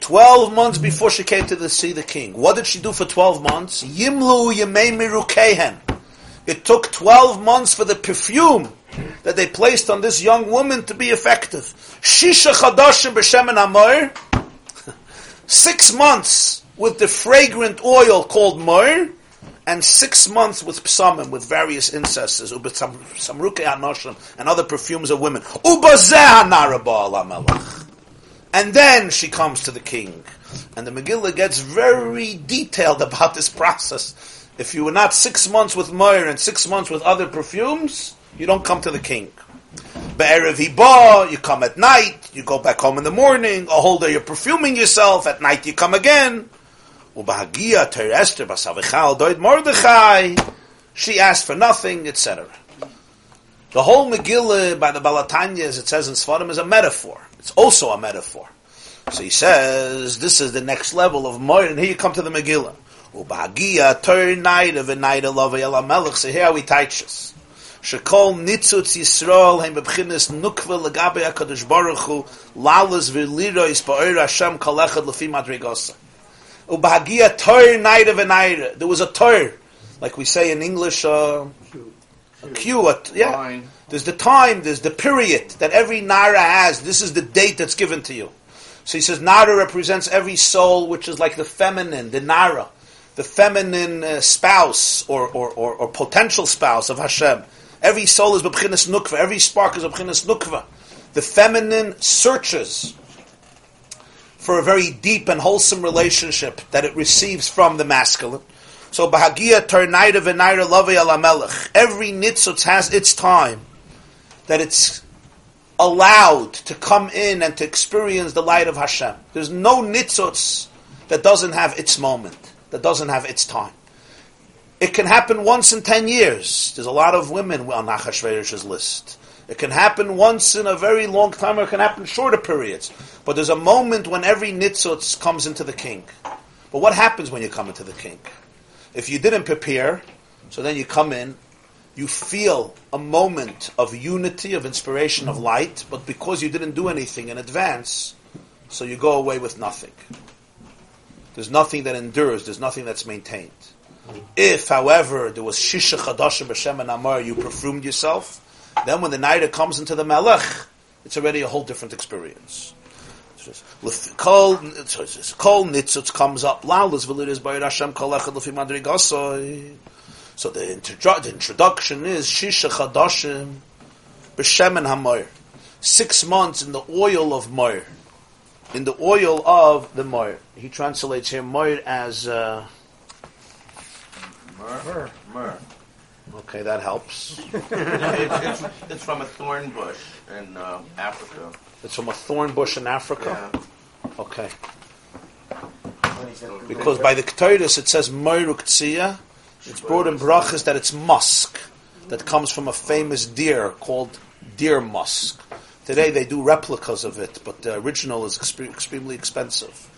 12 months before she came to the, see the king. What did she do for 12 months? Yimlu yemei mirukehen. It took 12 months for the perfume that they placed on this young woman to be effective. Shisha chadashim b'shemen amor. Six months with the fragrant oil called myrrh, and six months with psamim, with various anoshim, and other perfumes of women. Ubazeh. And then she comes to the king. And the Megillah gets very detailed about this process. If you were not six months with myrrh and six months with other perfumes, you don't come to the king. Be'erev you come at night, you go back home in the morning, a whole day you're perfuming yourself, at night you come again. Ubahagia ter Esther basavichal doid Mordechai. She asked for nothing, etc. The whole Megillah by the Baal Hatanya's, it says in Sfarim, is a metaphor. It's also a metaphor. So he says, this is the next level of Moir, and here you come to the Megillah. Ubagia tur naida v'naida love el melech. So here are we teach us. Shekol nitzutz Yisrael hem bebchinis nukva legabe HaKadosh Baruch Hu lalas v'lirois ba'or Hashem kalechad lefi madrigosa. Ubagia tur naida v'naida. There was a tur, like we say in English, uh, a cue, a, yeah. Line. There's the time, there's the period that every Nara has. This is the date that's given to you. So he says Nara represents every soul which is like the feminine, the Nara, the feminine uh, spouse or, or, or, or potential spouse of Hashem. Every soul is B'chinas Nukva, every spark is B'chinas Nukva. The feminine searches for a very deep and wholesome relationship that it receives from the masculine. So Bahagia Tarnaida Venaira Lavi Alamelech. Every nitzutz has its time that it's allowed to come in and to experience the light of Hashem. There's no nitzutz that doesn't have its moment, that doesn't have its time. It can happen once in ten years. There's a lot of women on Achashverosh's list. It can happen once in a very long time, or it can happen shorter periods. But there's a moment when every nitzutz comes into the king. But what happens when you come into the king? If you didn't prepare, so then you come in, you feel a moment of unity, of inspiration, of light, but because you didn't do anything in advance, so you go away with nothing. There's nothing that endures, there's nothing that's maintained. If, however, there was shisha chadashim b'shem and amar, you perfumed yourself, then when the night comes into the melech, it's already a whole different experience. Kol nitzutz comes up. Laulas v'liris bayir Hashem kol echad l'fi madrigasoi. So the, introdu- the introduction is shisha chadashim b'shem and hamoir. Six months in the oil of moir. In the oil of the moir. He translates here moir as. Uh, Myrrh. Myrrh. okay, that helps. it's, it's, it's from a thorn bush in uh, Africa. It's from a thorn bush in Africa. Yeah. Okay. Because by the Ketaitis it says Moiruk Tzia. It's brought in brachas that it's musk that comes from a famous deer called deer musk. Today they do replicas of it, but the original is extre- extremely expensive.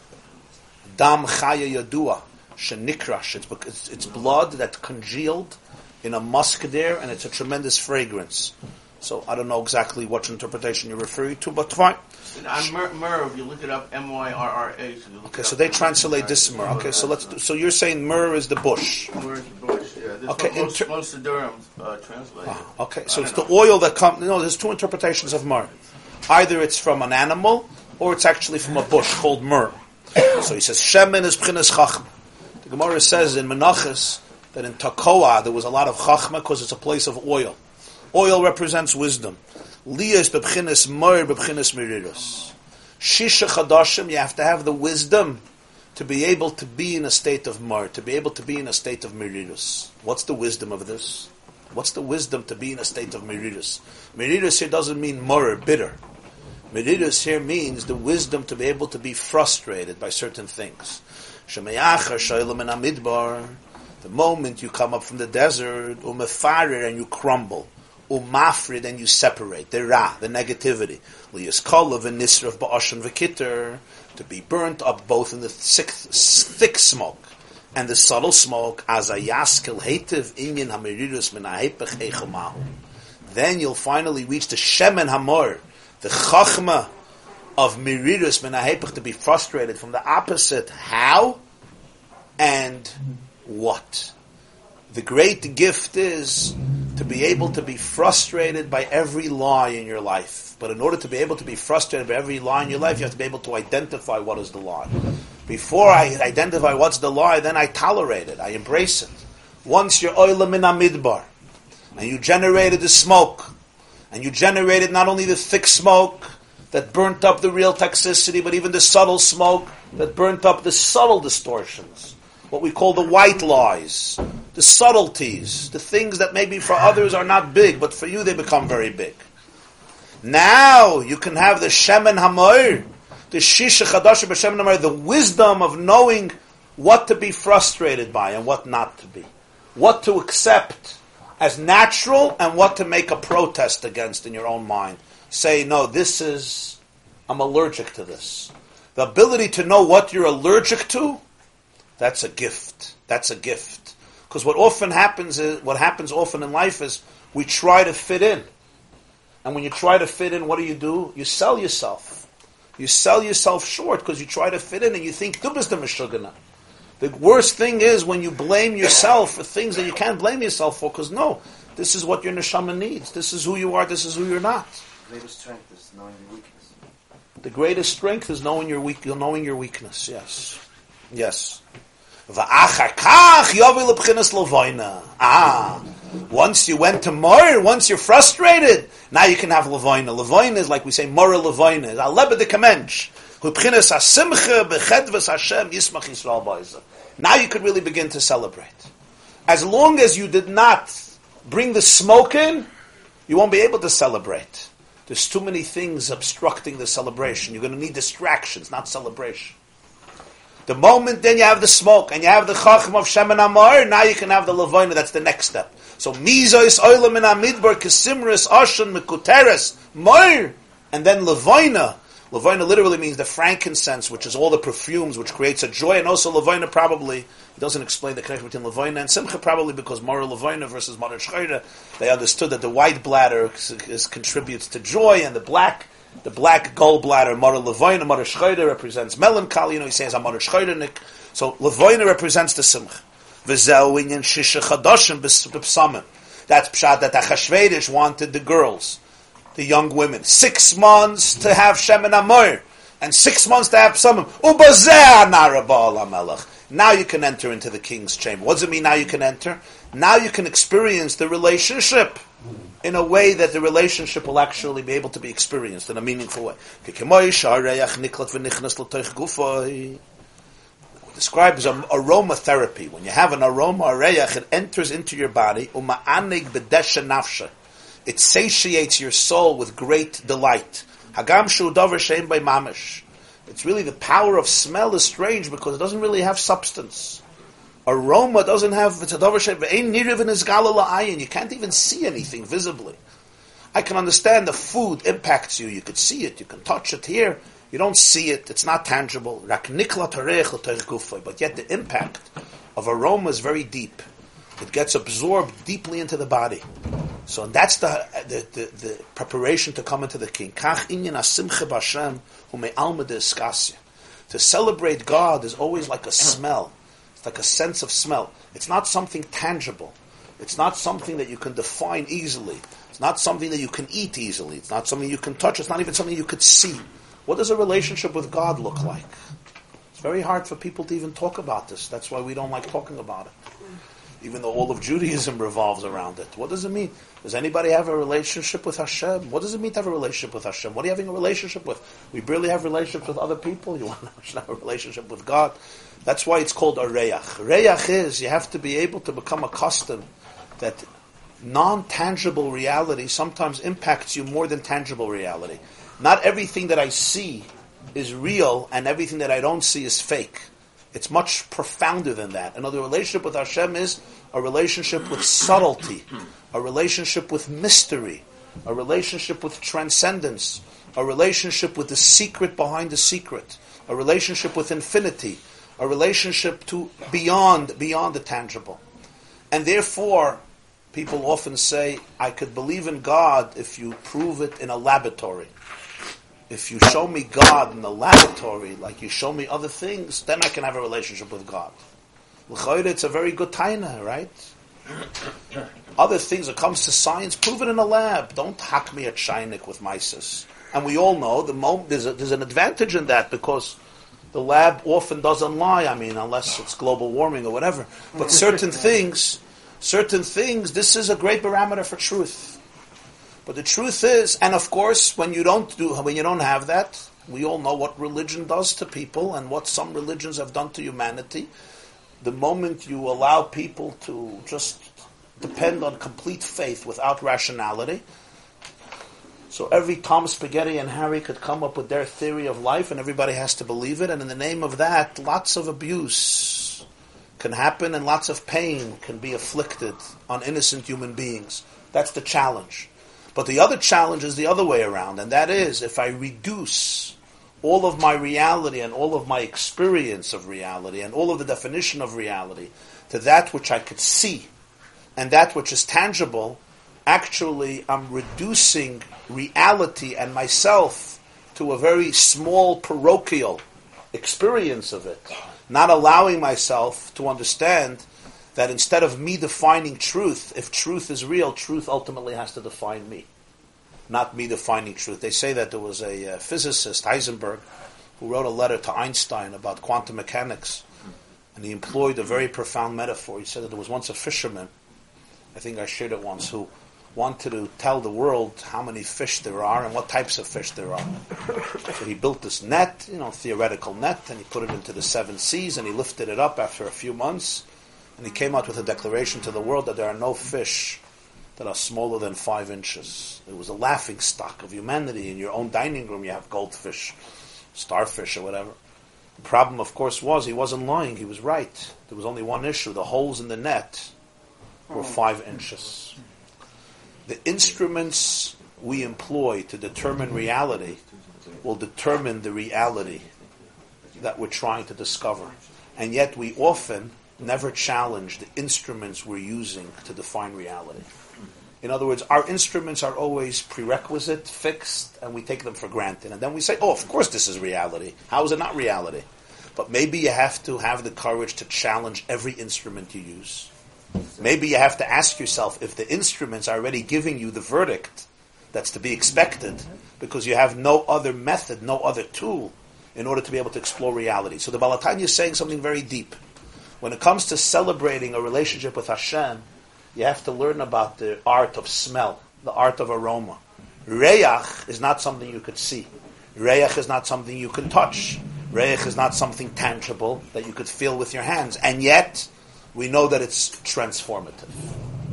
Dam chaya yadua shenikrash. It's, it's it's blood that congealed in a musk deer, and it's a tremendous fragrance. So I don't know exactly what interpretation you're referring to, but fine. On myrrh, myrrh, if you look it up, M-Y-R-R-A. So Okay, so they translate this myrrh. Okay, so let's. Do, so you're saying myrrh is the bush. Myrrh is the bush, yeah. Okay, most, inter- most of Durham uh, translate it. Okay, so it's the oil that comes. No, there's two interpretations of myrrh. Either it's from an animal, or it's actually from a bush called myrrh. So he says shemen is pchinas chachma. The Gemara says in Menachos that in Takoa there was a lot of chachma because it's a place of oil. Oil represents wisdom. Liya is bepchinas myrrh, bepchinas miriros. Shisha chadashim, you have to have the wisdom to be able to be in a state of mar, to be able to be in a state of merirus. What's the wisdom of this? What's the wisdom to be in a state of merirus? Merirus here doesn't mean mur, bitter. Merirus here means the wisdom to be able to be frustrated by certain things. The moment you come up from the desert, umefarir and you crumble, umafrid and you separate, the ra, the negativity, liyaskolav and nisrav ba'ashan v'kitter, to be burnt up both in the thick, thick smoke and the subtle smoke, as a yaskil hetiv inyan hamirirus min ahepech. Then you'll finally reach the shemen hamor, the chachma of mirirus min to be frustrated from the opposite how and what. The great gift is to be able to be frustrated by every lie in your life. But in order to be able to be frustrated by every lie in your life, you have to be able to identify what is the lie. Before I identify what's the lie, then I tolerate it, I embrace it. Once you're oilam in midbar, and you generated the smoke, and you generated not only the thick smoke that burnt up the real toxicity, but even the subtle smoke that burnt up the subtle distortions what we call the white lies, the subtleties, the things that maybe for others are not big, but for you they become very big. Now you can have the Shemen Hamoir, the Shisha Chadash B'Shemen Hamoir, the wisdom of knowing what to be frustrated by and what not to be. What to accept as natural and what to make a protest against in your own mind. Say, no, this is, I'm allergic to this. The ability to know what you're allergic to that's a gift. That's a gift. Because what often happens is, what happens often in life is we try to fit in. And when you try to fit in, what do you do? You sell yourself. You sell yourself short because you try to fit in and you think, du bist der Meshugana. The worst thing is when you blame yourself for things that you can't blame yourself for because no, this is what your neshama needs. This is who you are. This is who you're not. The greatest strength is knowing your weakness. The greatest strength is knowing your weak, knowing your weakness. Yes, yes. Va'achar kach yovi lebchinas. Ah, once you went to Mor, once you're frustrated, now you can have levoina. Levoina is like we say Mora levoina. Aleba de kamench. Lebchinas asimcha Hashem yismach Yisrael. Now you could really begin to celebrate. As long as you did not bring the smoke in, you won't be able to celebrate. There's too many things obstructing the celebration. You're going to need distractions, not celebration. The moment then you have the smoke and you have the chacham of Shemen Amar, now you can have the lavoina. That's the next step. So mizois oilam in amidbar kasimris ashan mekuteres moir, and then lavoina. Lavoina literally means the frankincense, which is all the perfumes, which creates a joy, and also lavoina probably it doesn't explain the connection between lavoina and simcha. Probably because mora lavoina versus mara shchayra, they understood that the white bladder is, is, contributes to joy, and the black the black gallbladder, Mara Levoina, Mara Shchoida represents melancholy. You know, he says, I'm Mara Shchoidanik. So Levoina represents the Simcha. V'zeu inyan shisha chadashim b'psamim. That's pshat that Achashverosh wanted the girls, the young women, six months to have Shemin Amor, and six months to have psamim. Ubazeh anara Now you can enter into the king's chamber. What does it mean now you can enter? Now you can experience the relationship in a way that the relationship will actually be able to be experienced in a meaningful way. Describes aromatherapy. When you have an aroma, areyach, it enters into your body. It satiates your soul with great delight. It's really the power of smell is strange because it doesn't really have substance. Aroma doesn't have it's a shei You can't even see anything visibly. I can understand the food impacts you. You could see it. You can touch it here. You don't see it. It's not tangible. But yet the impact of aroma is very deep. It gets absorbed deeply into the body. So that's the, the, the, the preparation to come into the king. To celebrate God is always like a smell. It's like a sense of smell. It's not something tangible. It's not something that you can define easily. It's not something that you can eat easily. It's not something you can touch. It's not even something you could see. What does a relationship with God look like? It's very hard for people to even talk about this. That's why we don't like talking about it. even though all of Judaism revolves around it. What does it mean? Does anybody have a relationship with Hashem? What does it mean to have a relationship with Hashem? What are you having a relationship with? We barely have relationships with other people. You want to have a relationship with God? That's why it's called a reyach. Reyach is you have to be able to become accustomed that non-tangible reality sometimes impacts you more than tangible reality. Not everything that I see is real, and everything that I don't see is fake. It's much profounder than that. Another relationship with Hashem is a relationship with subtlety, a relationship with mystery, a relationship with transcendence, a relationship with the secret behind the secret, a relationship with infinity, a relationship to beyond beyond the tangible. And therefore, people often say, I could believe in God if you prove it in a laboratory. If you show me God in the laboratory, like you show me other things, then I can have a relationship with God. It's a very good taina, right? Other things, it comes to science, prove it in a lab. Don't hack me at Shinik with mices. And we all know the moment there's, a, there's an advantage in that because the lab often doesn't lie. I mean, unless it's global warming or whatever. But certain things, certain things, this is a great barometer for truth. But the truth is, and of course, when you don't do, when you don't have that, we all know what religion does to people and what some religions have done to humanity. The moment you allow people to just depend on complete faith without rationality, so every Tom Spaghetti and Harry could come up with their theory of life, and everybody has to believe it. And in the name of that, lots of abuse can happen, and lots of pain can be afflicted on innocent human beings. That's the challenge. But the other challenge is the other way around, and that is if I reduce all of my reality and all of my experience of reality and all of the definition of reality to that which I could see and that which is tangible, actually I'm reducing reality and myself to a very small parochial experience of it, not allowing myself to understand that instead of me defining truth, if truth is real, truth ultimately has to define me, not me defining truth. They say that there was a uh, physicist, Heisenberg, who wrote a letter to Einstein about quantum mechanics, and he employed a very profound metaphor. He said that there was once a fisherman, I think I shared it once, who wanted to tell the world how many fish there are and what types of fish there are. So he built this net, you know, theoretical net, and he put it into the seven seas, and he lifted it up after a few months, and he came out with a declaration to the world that there are no fish that are smaller than five inches. It was a laughing stock of humanity. In your own dining room, you have goldfish, starfish, or whatever. The problem, of course, was he wasn't lying. He was right. There was only one issue: the holes in the net were oh. five inches the instruments we employ to determine reality will determine the reality that we're trying to discover. And yet we often never challenge the instruments we're using to define reality. In other words, our instruments are always prerequisite, fixed, and we take them for granted. And then we say, oh, of course this is reality. How is it not reality? But maybe you have to have the courage to challenge every instrument you use. Maybe you have to ask yourself if the instruments are already giving you the verdict that's to be expected because you have no other method, no other tool in order to be able to explore reality. So the Baal HaTanya is saying something very deep. When it comes to celebrating a relationship with Hashem, you have to learn about the art of smell, the art of aroma. Reyach is not something you could see. Reyach is not something you can touch. Reyach is not something tangible that you could feel with your hands. And yet, we know that it's transformative.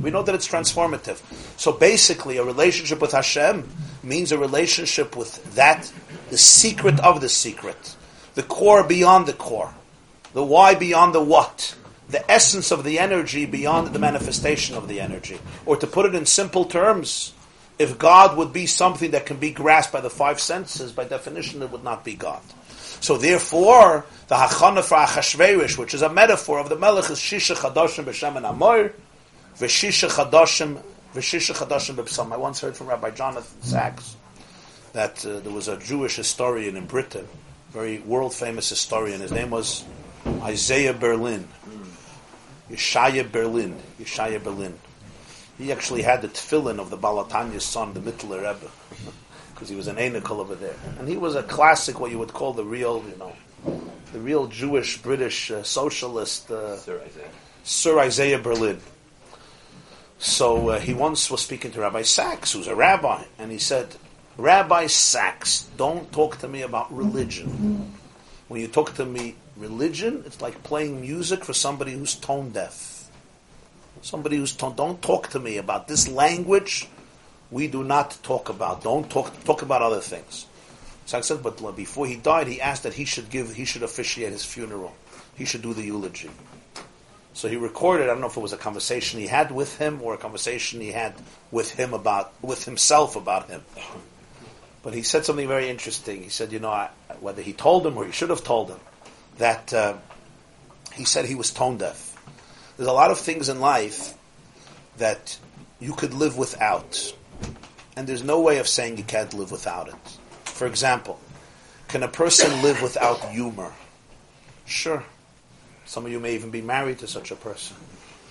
We know that it's transformative. So basically, a relationship with Hashem means a relationship with that, the secret of the secret, the core beyond the core, the why beyond the what, the essence of the energy beyond the manifestation of the energy. Or to put it in simple terms, if God would be something that can be grasped by the five senses, by definition, it would not be God. So therefore, the hachana for Achashverosh, which is a metaphor of the Melech, is Shisha Chadoshim b'Shemen Amor, v'Shisha Chadoshim, v'Shisha Chadoshim b'Psamim. I once heard from Rabbi Jonathan Sacks that uh, there was a Jewish historian in Britain, very world famous historian. His name was Isaiah Berlin, Yeshaya Berlin, Yeshaya Berlin. He actually had the tefillin of the Baal HaTanya's son, the Mittler Rebbe because he was an Einikal over there. And he was a classic, what you would call the real, you know, the real Jewish British uh, socialist. Uh, Sir Isaiah. Sir Isaiah Berlin. So uh, he once was speaking to Rabbi Sacks, who's a rabbi, and he said, Rabbi Sacks, don't talk to me about religion. When you talk to me religion, it's like playing music for somebody who's tone deaf. Somebody who's tone, don't talk to me about this language. We do not talk about. Don't talk talk about other things. Sacks said, but before he died, he asked that he should give, he should officiate his funeral. He should do the eulogy. So he recorded. I don't know if it was a conversation he had with him or a conversation he had with him about with himself about him. But he said something very interesting. He said, you know, I, whether he told him or he should have told him that uh, he said he was tone deaf. There's a lot of things in life that you could live without, and there's no way of saying you can't live without it. For example, can a person live without humor? Sure. Some of you may even be married to such a person.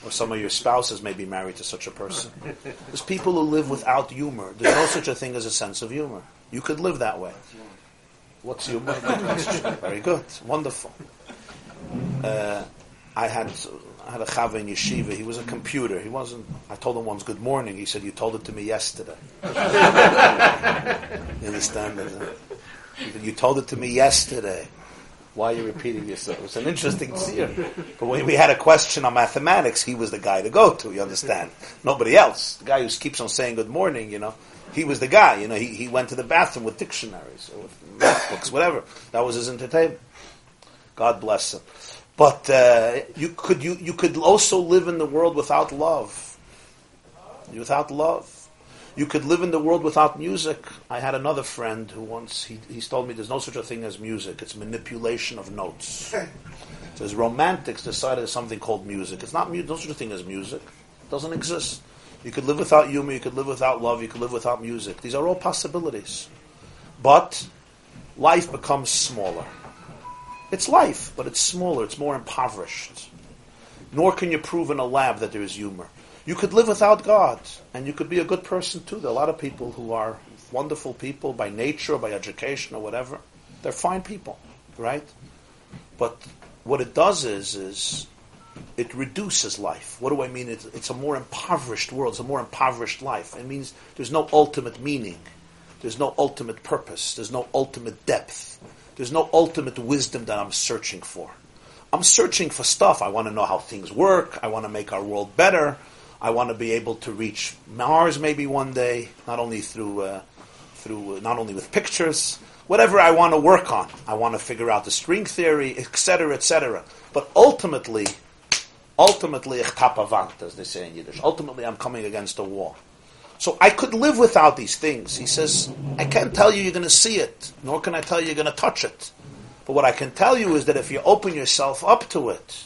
Or some of your spouses may be married to such a person. There's people who live without humor. There's no such a thing as a sense of humor. You could live that way. What's humor? Very good. Wonderful. Uh, I had had a chava in yeshiva. He was a computer. He wasn't. I told him once, "Good morning." He said, "You told it to me yesterday." you understand said, You told it to me yesterday. Why are you repeating yourself? It's an interesting seer. But when we had a question on mathematics, he was the guy to go to. You understand? Nobody else. The guy who keeps on saying "Good morning," you know, he was the guy. You know, he, he went to the bathroom with dictionaries or with math books, whatever. That was his entertainment. God bless him. But uh, you could you you could also live in the world without love. Without love. You could live in the world without music. I had another friend who once he, he told me there's no such a thing as music. It's manipulation of notes. So as romantics decided there's something called music. It's not no such a thing as music. It doesn't exist. You could live without humor. You could live without love. You could live without music. These are all possibilities. But life becomes smaller. It's life, but it's smaller. It's more impoverished. Nor can you prove in a lab that there is humor. You could live without God, and you could be a good person too. There are a lot of people who are wonderful people by nature or by education or whatever. They're fine people, right? But what it does is, is it reduces life. What do I mean? It's, it's a more impoverished world. It's a more impoverished life. It means there's no ultimate meaning. There's no ultimate purpose. There's no ultimate depth. There's no ultimate wisdom that I'm searching for. I'm searching for stuff. I want to know how things work. I want to make our world better. I want to be able to reach Mars maybe one day, not only through uh, through uh, not only with pictures, whatever I want to work on. I want to figure out the string theory, etc., etc. But ultimately, ultimately, ich tap avant, as they say in Yiddish. Ultimately, I'm coming against a wall. So I could live without these things. He says, I can't tell you you're going to see it, nor can I tell you you're going to touch it. But what I can tell you is that if you open yourself up to it,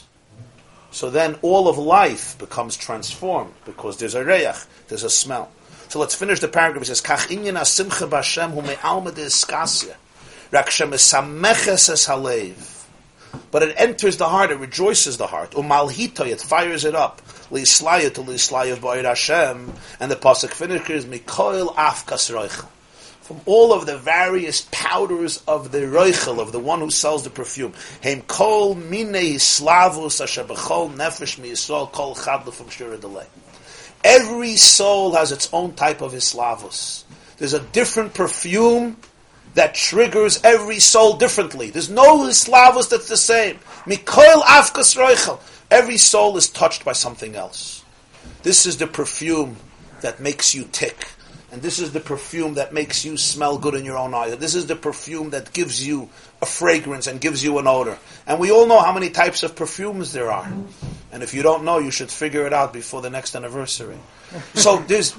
so then all of life becomes transformed because there's a reach, there's a smell. So let's finish the paragraph. It says, Kach inyan b'Hashem hu es. But it enters the heart, it rejoices the heart. Umalhitoy, it fires it up. Lislaya to lislaya b'ayir Hashem. And the pasuk finishes, Mikoil afkas roichel. From all of the various powders of the roichel, of the one who sells the perfume. Heim kol minei slavus asher b'chol nefesh miyisol kol chad from shura delay. Every soul has its own type of islavus. There's a different perfume that triggers every soul differently. There's no islavus that's the same. Mikoil afkas roichel. Every soul is touched by something else. This is the perfume that makes you tick. And this is the perfume that makes you smell good in your own eyes. This is the perfume that gives you a fragrance and gives you an odor. And we all know how many types of perfumes there are. And if you don't know, you should figure it out before the next anniversary. so there's.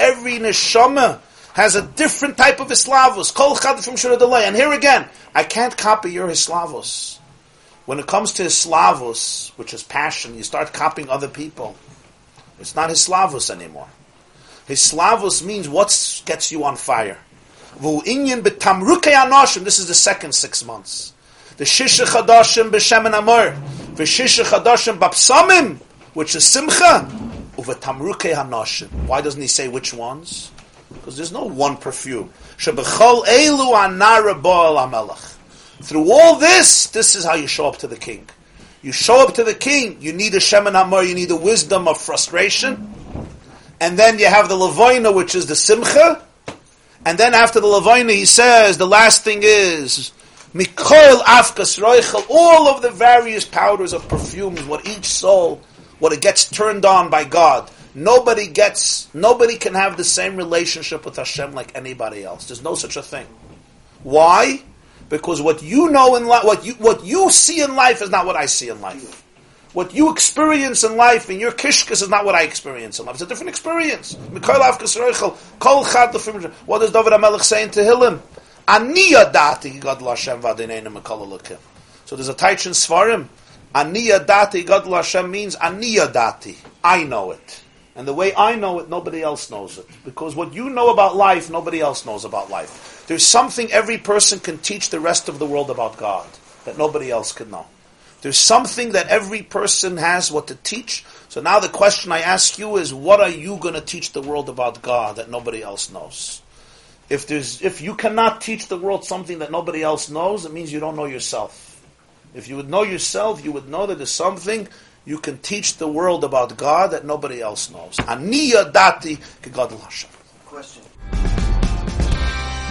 Every neshama has a different type of Islavos. Kol chad from Shura. And here again, I can't copy your Islavos. When it comes to Islavos, which is passion, you start copying other people. It's not Islavos anymore. Hislavos means what gets you on fire. This is the second six months. The shisha chadashim b'shemen amor. V'shisha chadashim b'psamim, which is simcha. U'v'tamrukei Hanoshim. Why doesn't he say which ones? Because there's no one perfume. Elu anara. Through all this, this is how you show up to the king. You show up to the king, you need a Shemin Amor, you need the wisdom of frustration. And then you have the Lavoina, which is the Simcha. And then after the Lavoina, he says, the last thing is, Mikol Afkas Roichel, all of the various powders of perfumes, what each soul, what it gets turned on by God. Nobody gets, nobody can have the same relationship with Hashem like anybody else. There's no such a thing. Why? Because what you know in life, what you, what you see in life is not what I see in life. What you experience in life in your kishkas is not what I experience in life. It's a different experience. What does David HaMelech say in Tehillim? So there's a Taichin Svarim. Aniya dati gadol Hashem means Aniya dati. I know it. And the way I know it, nobody else knows it. Because what you know about life, nobody else knows about life. There's something every person can teach the rest of the world about God that nobody else can know. There's something that every person has what to teach. So now the question I ask you is, what are you going to teach the world about God that nobody else knows? If there's, if you cannot teach the world something that nobody else knows, it means you don't know yourself. If you would know yourself, you would know that there's something you can teach the world about God that nobody else knows. Aniya dati. Question.